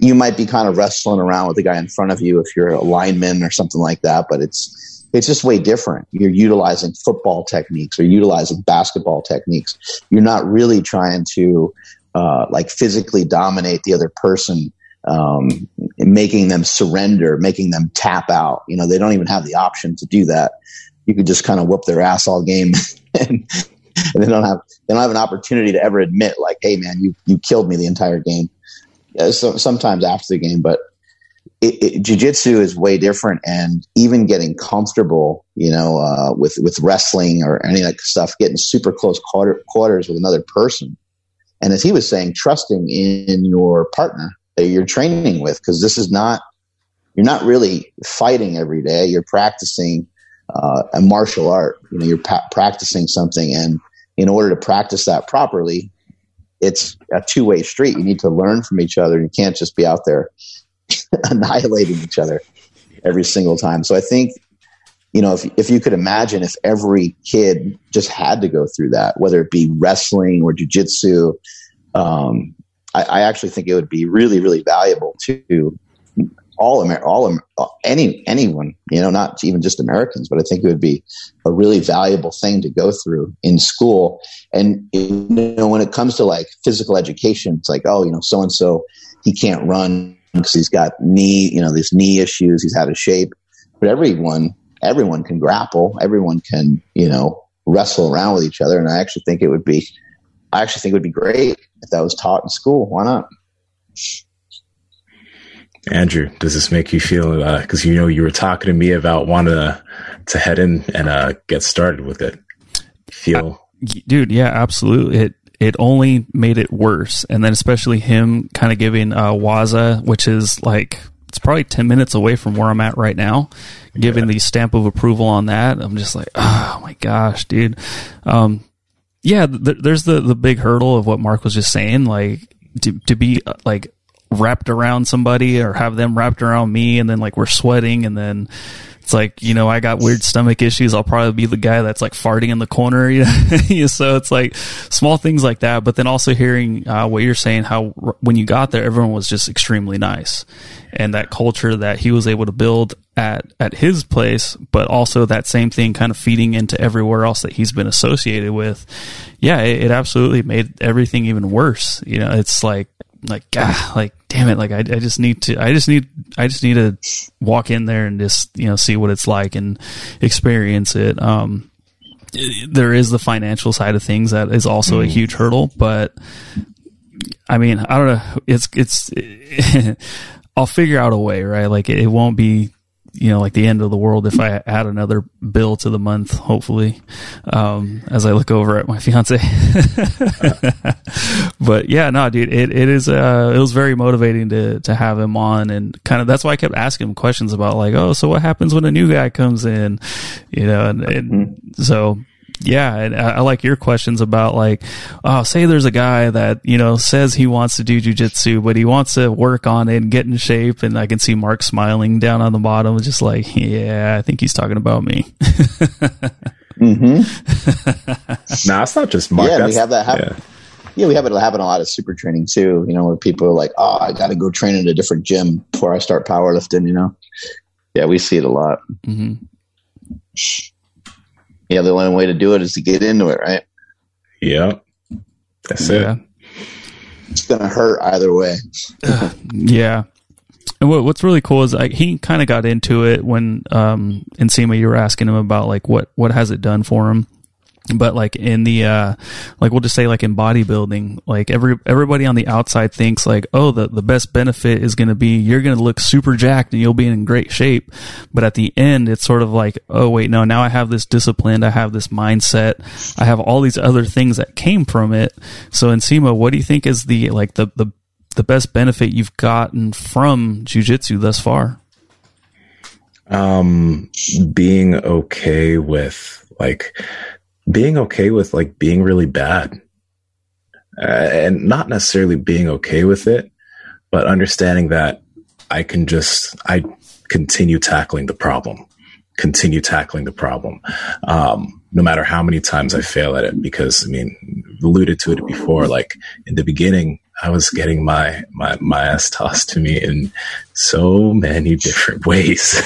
you might be kind of wrestling around with the guy in front of you if you're a lineman or something like that, but it's it's just way different. You're utilizing football techniques or utilizing basketball techniques. You're not really trying to uh, like physically dominate the other person um, making them surrender, making them tap out. You know, they don't even have the option to do that. You could just kind of whoop their ass all game, and, and, they don't have they don't have an opportunity to ever admit like, "Hey, man, you you killed me the entire game." so, sometimes after the game, but it, it, jiu-jitsu is way different and even getting comfortable you know uh, with with wrestling or any of that stuff getting super close quarter, quarters with another person and as he was saying trusting in your partner that you're training with because this is not you're not really fighting every day. You're practicing uh, a martial art. You know you're pa- practicing something and in order to practice that properly it's a two-way street. You need to learn from each other. You can't just be out there annihilating each other every single time. So i think you know if, if you could imagine if every kid just had to go through that whether it be wrestling or jiu-jitsu um, I, I, actually think it would be really, really valuable to all Amer- all any anyone, you know, not even just Americans, but I think it would be a really valuable thing to go through in school. And you know, when it comes to like physical education, it's like, oh, you know, so and so he can't run because he's got knee, you know, these knee issues, he's out of shape. But everyone, everyone can grapple, everyone can, you know, wrestle around with each other. And I actually think it would be I actually think it would be great if that was taught in school. Why not? Andrew, does this make you feel? Because uh, you know you were talking to me about wanting to to head in and uh, get started with it. Feel, uh, dude? Yeah, absolutely. It it only made it worse, and then especially him kind of giving uh, Waza, which is like it's probably 10 minutes away from where I'm at right now, giving yeah. the stamp of approval on that. I'm just like, oh my gosh, dude. Um, yeah, th- there's the the big hurdle of what Mark was just saying, like to to be uh, like wrapped around somebody or have them wrapped around me, and then like we're sweating, and then it's like you know I got weird stomach issues. I'll probably be the guy that's like farting in the corner. You know? so it's like small things like that. But then also hearing uh, what you're saying, how when you got there, everyone was just extremely nice, and that culture that he was able to build at at his place, but also that same thing kind of feeding into everywhere else that he's been associated with. Yeah, it, it absolutely made everything even worse. You know, it's like like God, like damn it, like I, I just need to, I just need, I just need to walk in there and just you know see what it's like and experience it. Um, there is the financial side of things that is also mm. a huge hurdle, but I mean, I don't know. It's it's. I'll figure out a way, right? Like it, it won't be you know, like the end of the world if I add another bill to the month, hopefully, um, as I look over at my fiance. but yeah, no, dude, it, it is, uh, it was very motivating to, to have him on and kind of, that's why I kept asking him questions about like, oh, so what happens when a new guy comes in, you know, and, and mm-hmm. so yeah, and I, I, like your questions about like, oh, say there's a guy that you know says he wants to do jujitsu, but he wants to work on it and get in shape, and I can see Mark smiling down on the bottom, just like, yeah, I think he's talking about me. mm-hmm. nah, it's not just Mark. Yeah, we have that happen. Yeah. yeah. we have it happen a lot of super training too. You know, where people are like, "Oh, I got to go train in a different gym before I start powerlifting." You know, yeah, we see it a lot. Mm-hmm yeah, the only way to do it is to get into it, right? Yeah, that's yeah. it. it's going to hurt either way. yeah. And what, what's really cool is like he kind of got into it when um Nsima you were asking him about like what what has it done for him but like in the uh like we'll just say like in bodybuilding like every everybody on the outside thinks like oh the the best benefit is going to be you're going to look super jacked and you'll be in great shape. But at the end it's sort of like oh wait no now i have this discipline i have this mindset i have all these other things that came from it. So Nsima what do you think is the like the the the best benefit you've gotten from jujitsu thus far? Um being okay with like being okay with like being really bad uh, and not necessarily being okay with it, but understanding that I can just, I continue tackling the problem, continue tackling the problem. Um, no matter how many times I fail at it, because I mean, alluded to it before, like in the beginning, I was getting my my my ass tossed to me in so many different ways,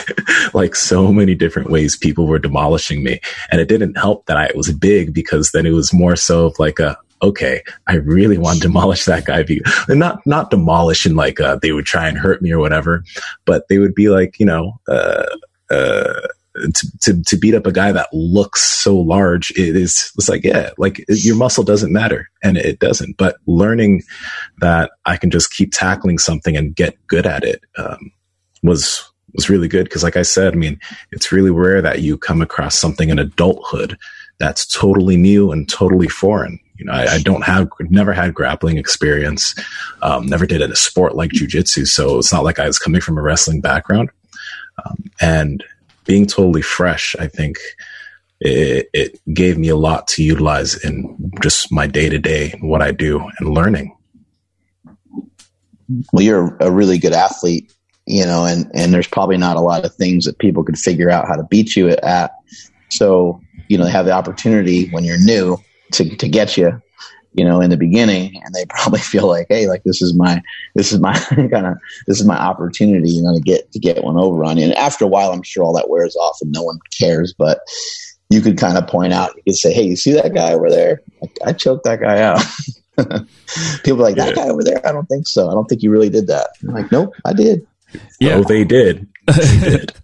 like so many different ways. People were demolishing me, and it didn't help that I was big because then it was more so of like a okay, I really want to demolish that guy. And not not demolish and like uh, they would try and hurt me or whatever, but they would be like you know. Uh, uh, to, to, to beat up a guy that looks so large, it is, it's like, yeah, like your muscle doesn't matter and it doesn't, but learning that I can just keep tackling something and get good at it, um, was, was really good. Cause like I said, I mean, it's really rare that you come across something in adulthood that's totally new and totally foreign. You know, I, I don't have, never had grappling experience, um, never did it a sport like jujitsu. So it's not like I was coming from a wrestling background. Um, and being totally fresh, I think it, it gave me a lot to utilize in just my day to day, what I do and learning. Well, you're a really good athlete, you know, and, and there's probably not a lot of things that people could figure out how to beat you at. So, you know, they have the opportunity when you're new to, to get you you know, in the beginning, and they probably feel like, hey, like this is my, this is my kind of, this is my opportunity, you know, to get to get one over on you. And after a while, I'm sure all that wears off, and no one cares. But you could kind of point out, you could say, hey, you see that guy over there? I, I choked that guy out. People are like that guy over there. I don't think so. I don't think you really did that. I'm like, nope, I did. Yeah, oh, they did. They did.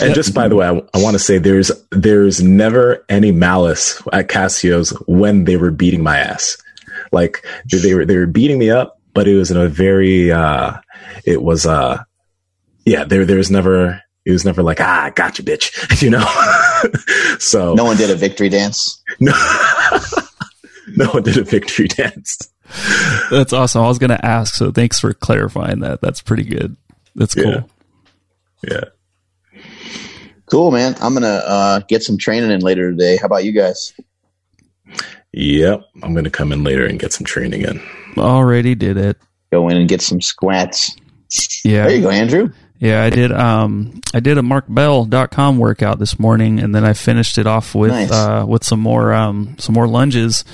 and just by the way, I, I want to say there's there's never any malice at Cassio's when they were beating my ass. Like they were they were beating me up, but it was in a very uh it was uh yeah, there there was never it was never like, ah, gotcha, bitch, you know. so no one did a victory dance. No, no one did a victory dance. That's awesome. I was going to ask, so thanks for clarifying that. That's pretty good. That's cool. Yeah. Yeah. Cool, man. I'm gonna uh, get some training in later today. How about you guys? Yep, I'm going to come in later and get some training in. Already did it. Go in and get some squats. Yeah. There you go, Andrew. Yeah, I did. Um, I did a markbell.com workout this morning, and then I finished it off with nice. uh, with some more um, some more lunges.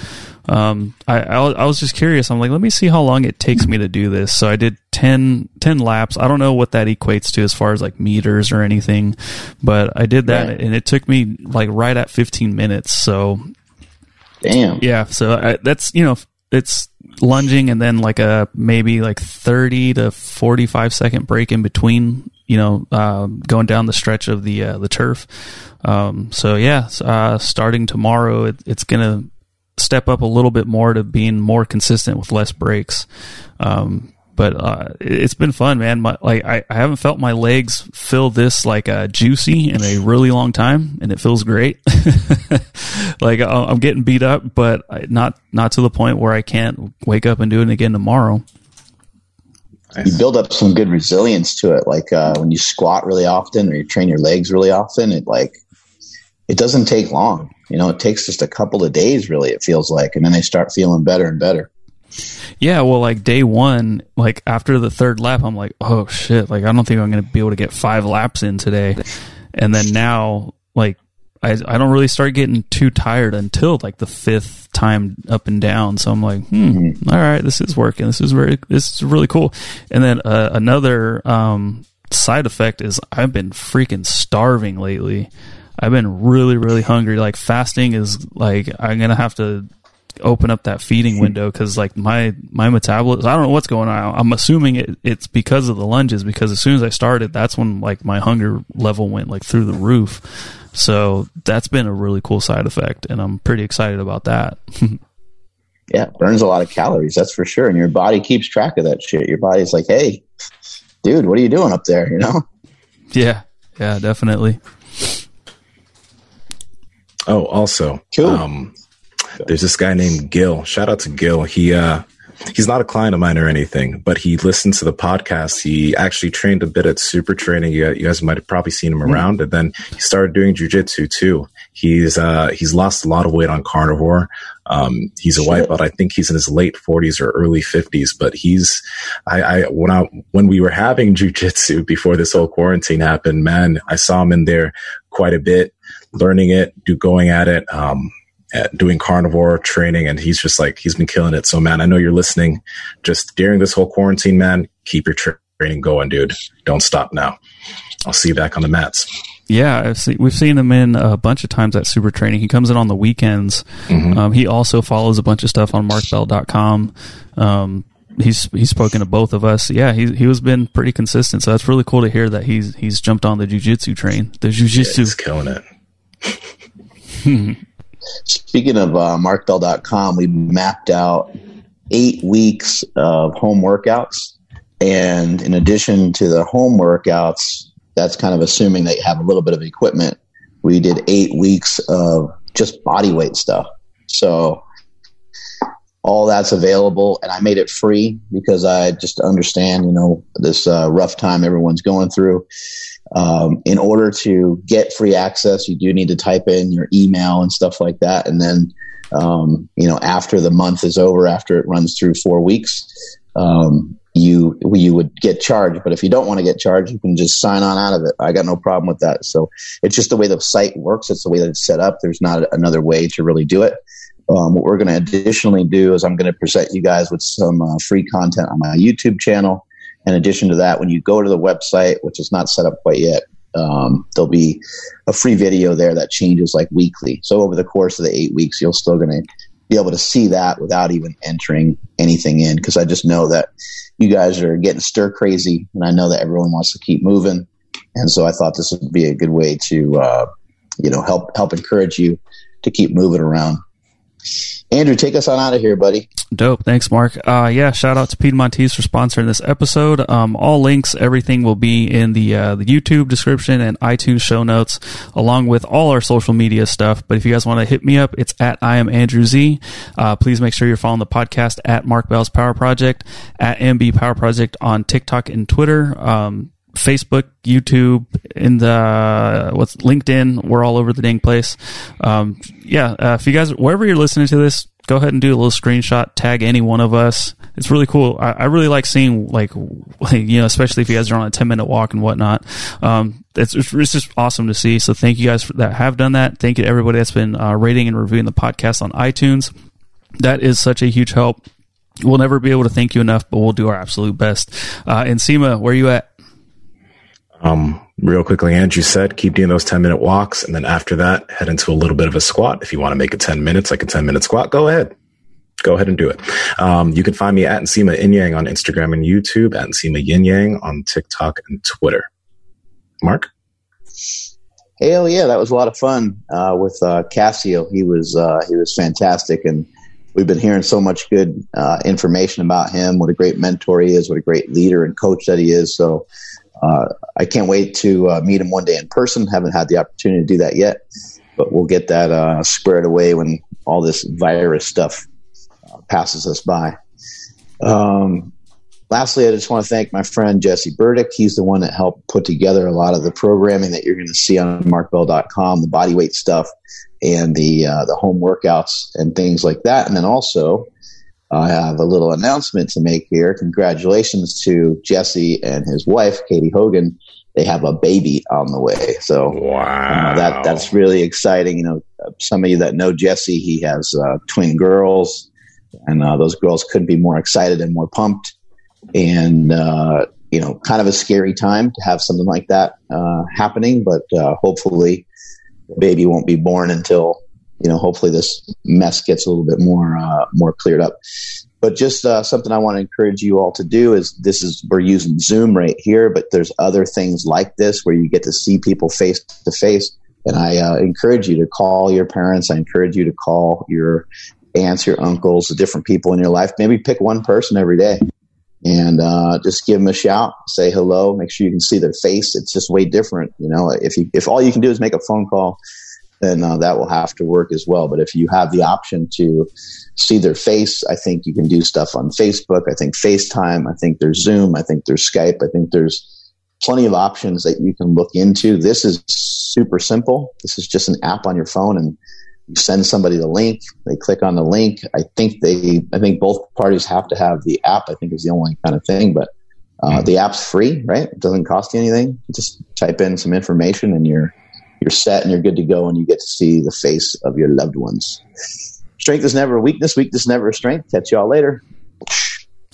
Um, I, I, I was just curious. I'm like, let me see how long it takes me to do this. So I did 10, 10 laps. I don't know what that equates to as far as like meters or anything, but I did that, right. and it took me like right at 15 minutes. So Damn. Yeah. So I, that's you know it's lunging and then like a maybe like 30 to 45 second break in between you know uh, going down the stretch of the uh, the turf um, so yeah uh, starting tomorrow it, it's gonna step up a little bit more to being more consistent with less breaks um, but uh, it's been fun, man. My, like I, I haven't felt my legs feel this like uh, juicy in a really long time, and it feels great. like I'm getting beat up, but not not to the point where I can't wake up and do it again tomorrow. You build up some good resilience to it, like uh, when you squat really often or you train your legs really often. It like it doesn't take long. You know, it takes just a couple of days, really. It feels like, and then they start feeling better and better. Yeah, well, like day one, like after the third lap, I'm like, oh shit, like I don't think I'm going to be able to get five laps in today. And then now, like, I, I don't really start getting too tired until like the fifth time up and down. So I'm like, hmm, mm-hmm. all right, this is working. This is very, this is really cool. And then uh, another um, side effect is I've been freaking starving lately. I've been really, really hungry. Like fasting is like I'm gonna have to open up that feeding window because like my my metabolism, I don't know what's going on. I'm assuming it, it's because of the lunges because as soon as I started, that's when like my hunger level went like through the roof. So that's been a really cool side effect, and I'm pretty excited about that. yeah, burns a lot of calories, that's for sure. And your body keeps track of that shit. Your body's like, hey, dude, what are you doing up there? You know? Yeah, yeah, definitely. Oh, also, Cool. um, there's this guy named Gil. Shout out to Gil. He uh, he's not a client of mine or anything, but he listens to the podcast. He actually trained a bit at Super Training. You, you guys might have probably seen him around, and then he started doing jujitsu too. He's uh, he's lost a lot of weight on carnivore. Um, he's a white belt. I think he's in his late 40s or early 50s. But he's I, I when I when we were having jujitsu before this whole quarantine happened, man, I saw him in there quite a bit, learning it, do going at it. Um, doing carnivore training and he's just like he's been killing it so man i know you're listening just during this whole quarantine man keep your tra- training going dude don't stop now i'll see you back on the mats Yeah, I've seen, we've seen him in a bunch of times at Super Training. He comes in on the weekends. Mhm. Um, he also follows a bunch of stuff on markbell.com. Um, he's he's spoken to both of us. Yeah, he he was been pretty consistent. So that's really cool to hear that he's he's jumped on the jujitsu train. The Yeah, jujitsu. he's killing it Speaking of uh, markbell.com, we mapped out eight weeks of home workouts. And in addition to the home workouts, that's kind of assuming you have a little bit of equipment. We did eight weeks of just body weight stuff. So all that's available. And I made it free because I just understand, you know, this uh, rough time everyone's going through. Um, in order to get free access, you do need to type in your email and stuff like that. And then, um, you know, after the month is over, after it runs through four weeks, um, you you would get charged. But if you don't want to get charged, you can just sign on out of it. I got no problem with that. So it's just the way the site works. It's the way that it's set up. There's not another way to really do it. Um, what we're going to additionally do is I'm going to present you guys with some uh, free content on my YouTube channel. In addition to that, when you go to the website, which is not set up quite yet, um, there'll be a free video there that changes like weekly. So over the course of the eight weeks, you're still going to be able to see that without even entering anything in because I just know that you guys are getting stir crazy, and I know that everyone wants to keep moving, and so I thought this would be a good way to, uh, you know, help help encourage you to keep moving around. Andrew, take us on out of here, buddy. Dope. Thanks, Mark. Uh, yeah, shout out to Piedmontese for sponsoring this episode. Um, all links, everything will be in the, uh, the YouTube description and iTunes show notes, along with all our social media stuff. But if you guys want to hit me up, it's at I am Andrew Z. Uh, please make sure you're following the podcast at Mark Bell's Power Project, at MB Power Project on TikTok and Twitter. Um, Facebook, YouTube, in the what's LinkedIn. We're all over the dang place. Um, yeah, uh, if you guys wherever you're listening to this, go ahead and do a little screenshot, tag any one of us. It's really cool. I, I really like seeing like you know, especially if you guys are on a ten minute walk and whatnot. Um, it's, it's just awesome to see. So thank you guys for, that have done that. Thank you to everybody that's been uh, rating and reviewing the podcast on iTunes. That is such a huge help. We'll never be able to thank you enough, but we'll do our absolute best. Uh, and Nsima, where are you at? Um, real quickly, Andrew said, keep doing those 10 minute walks. And then after that, head into a little bit of a squat. If you want to make it 10 minutes, like a 10 minute squat, go ahead. Go ahead and do it. Um, you can find me at Nsima Inyang on Instagram and YouTube, at Nsima Inyang on TikTok and Twitter. Mark? Hell yeah, that was a lot of fun uh, with uh, Cassio. He was uh, he was fantastic, and we've been hearing so much good uh, information about him. What a great mentor he is. What a great leader and coach that he is. So I can't wait to uh, meet him one day in person. Haven't had the opportunity to do that yet, but we'll get that uh, squared away when all this virus stuff uh, passes us by. Um, lastly, I just want to thank my friend Jesse Burdick. He's the one that helped put together a lot of the programming that you're going to see on markbell.com, the body weight stuff and the uh, the home workouts and things like that. And then also, I have a little announcement to make here. Congratulations to Jesse and his wife, Katie Hogan. They have a baby on the way. So Wow. uh, that that's really exciting. You know, some of you that know Jesse, he has uh, twin girls, and uh, those girls couldn't be more excited and more pumped. And uh, you know, kind of a scary time to have something like that uh, happening, but uh, hopefully, the baby won't be born until you know, hopefully this mess gets a little bit more uh, more cleared up. But just uh, something I want to encourage you all to do is this is we're using Zoom right here, but there's other things like this where you get to see people face to face. And I uh, encourage you to call your parents. I encourage you to call your aunts, your uncles, the different people in your life. Maybe pick one person every day and uh, just give them a shout, say hello, make sure you can see their face. It's just way different, you know. If you if all you can do is make a phone call, then uh, that will have to work as well. But if you have the option to see their face, I think you can do stuff on Facebook. I think FaceTime. I think there's Zoom. I think there's Skype. I think there's plenty of options that you can look into. This is super simple. This is just an app on your phone and you send somebody the link, they click on the link. I think they, I think both parties have to have the app. I think is the only kind of thing, but uh, mm-hmm. the app's free, right? It doesn't cost you anything. Just type in some information and you're you're set and you're good to go, and you get to see the face of your loved ones. Strength is never a weakness. Weakness never a strength. Catch y'all later.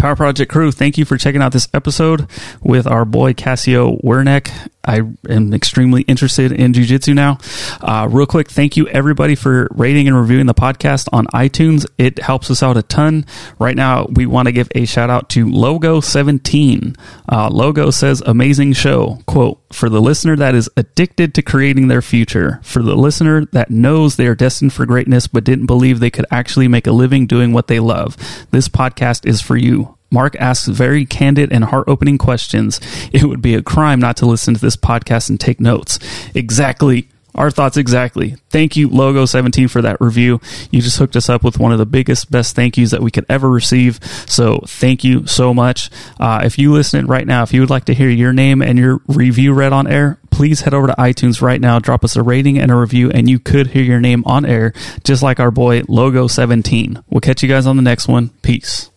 Power Project crew, thank you for checking out this episode with our boy Cassio Werneck. I am extremely interested in jujitsu now. Uh, real quick, thank you everybody for rating and reviewing the podcast on iTunes. It helps us out a ton. Right now, we want to give a shout out to Logo17. Uh, Logo says, amazing show. Quote, for the listener that is addicted to creating their future, for the listener that knows they are destined for greatness but didn't believe they could actually make a living doing what they love, this podcast is for you. Mark asks very candid and heart opening questions. It would be a crime not to listen to this podcast and take notes. Exactly. Our thoughts exactly. Thank you, Logo17, for that review. You just hooked us up with one of the biggest, best thank yous that we could ever receive. So thank you so much. Uh, if you listen right now, if you would like to hear your name and your review read on air, please head over to iTunes right now, drop us a rating and a review, and you could hear your name on air, just like our boy Logo17. We'll catch you guys on the next one. Peace.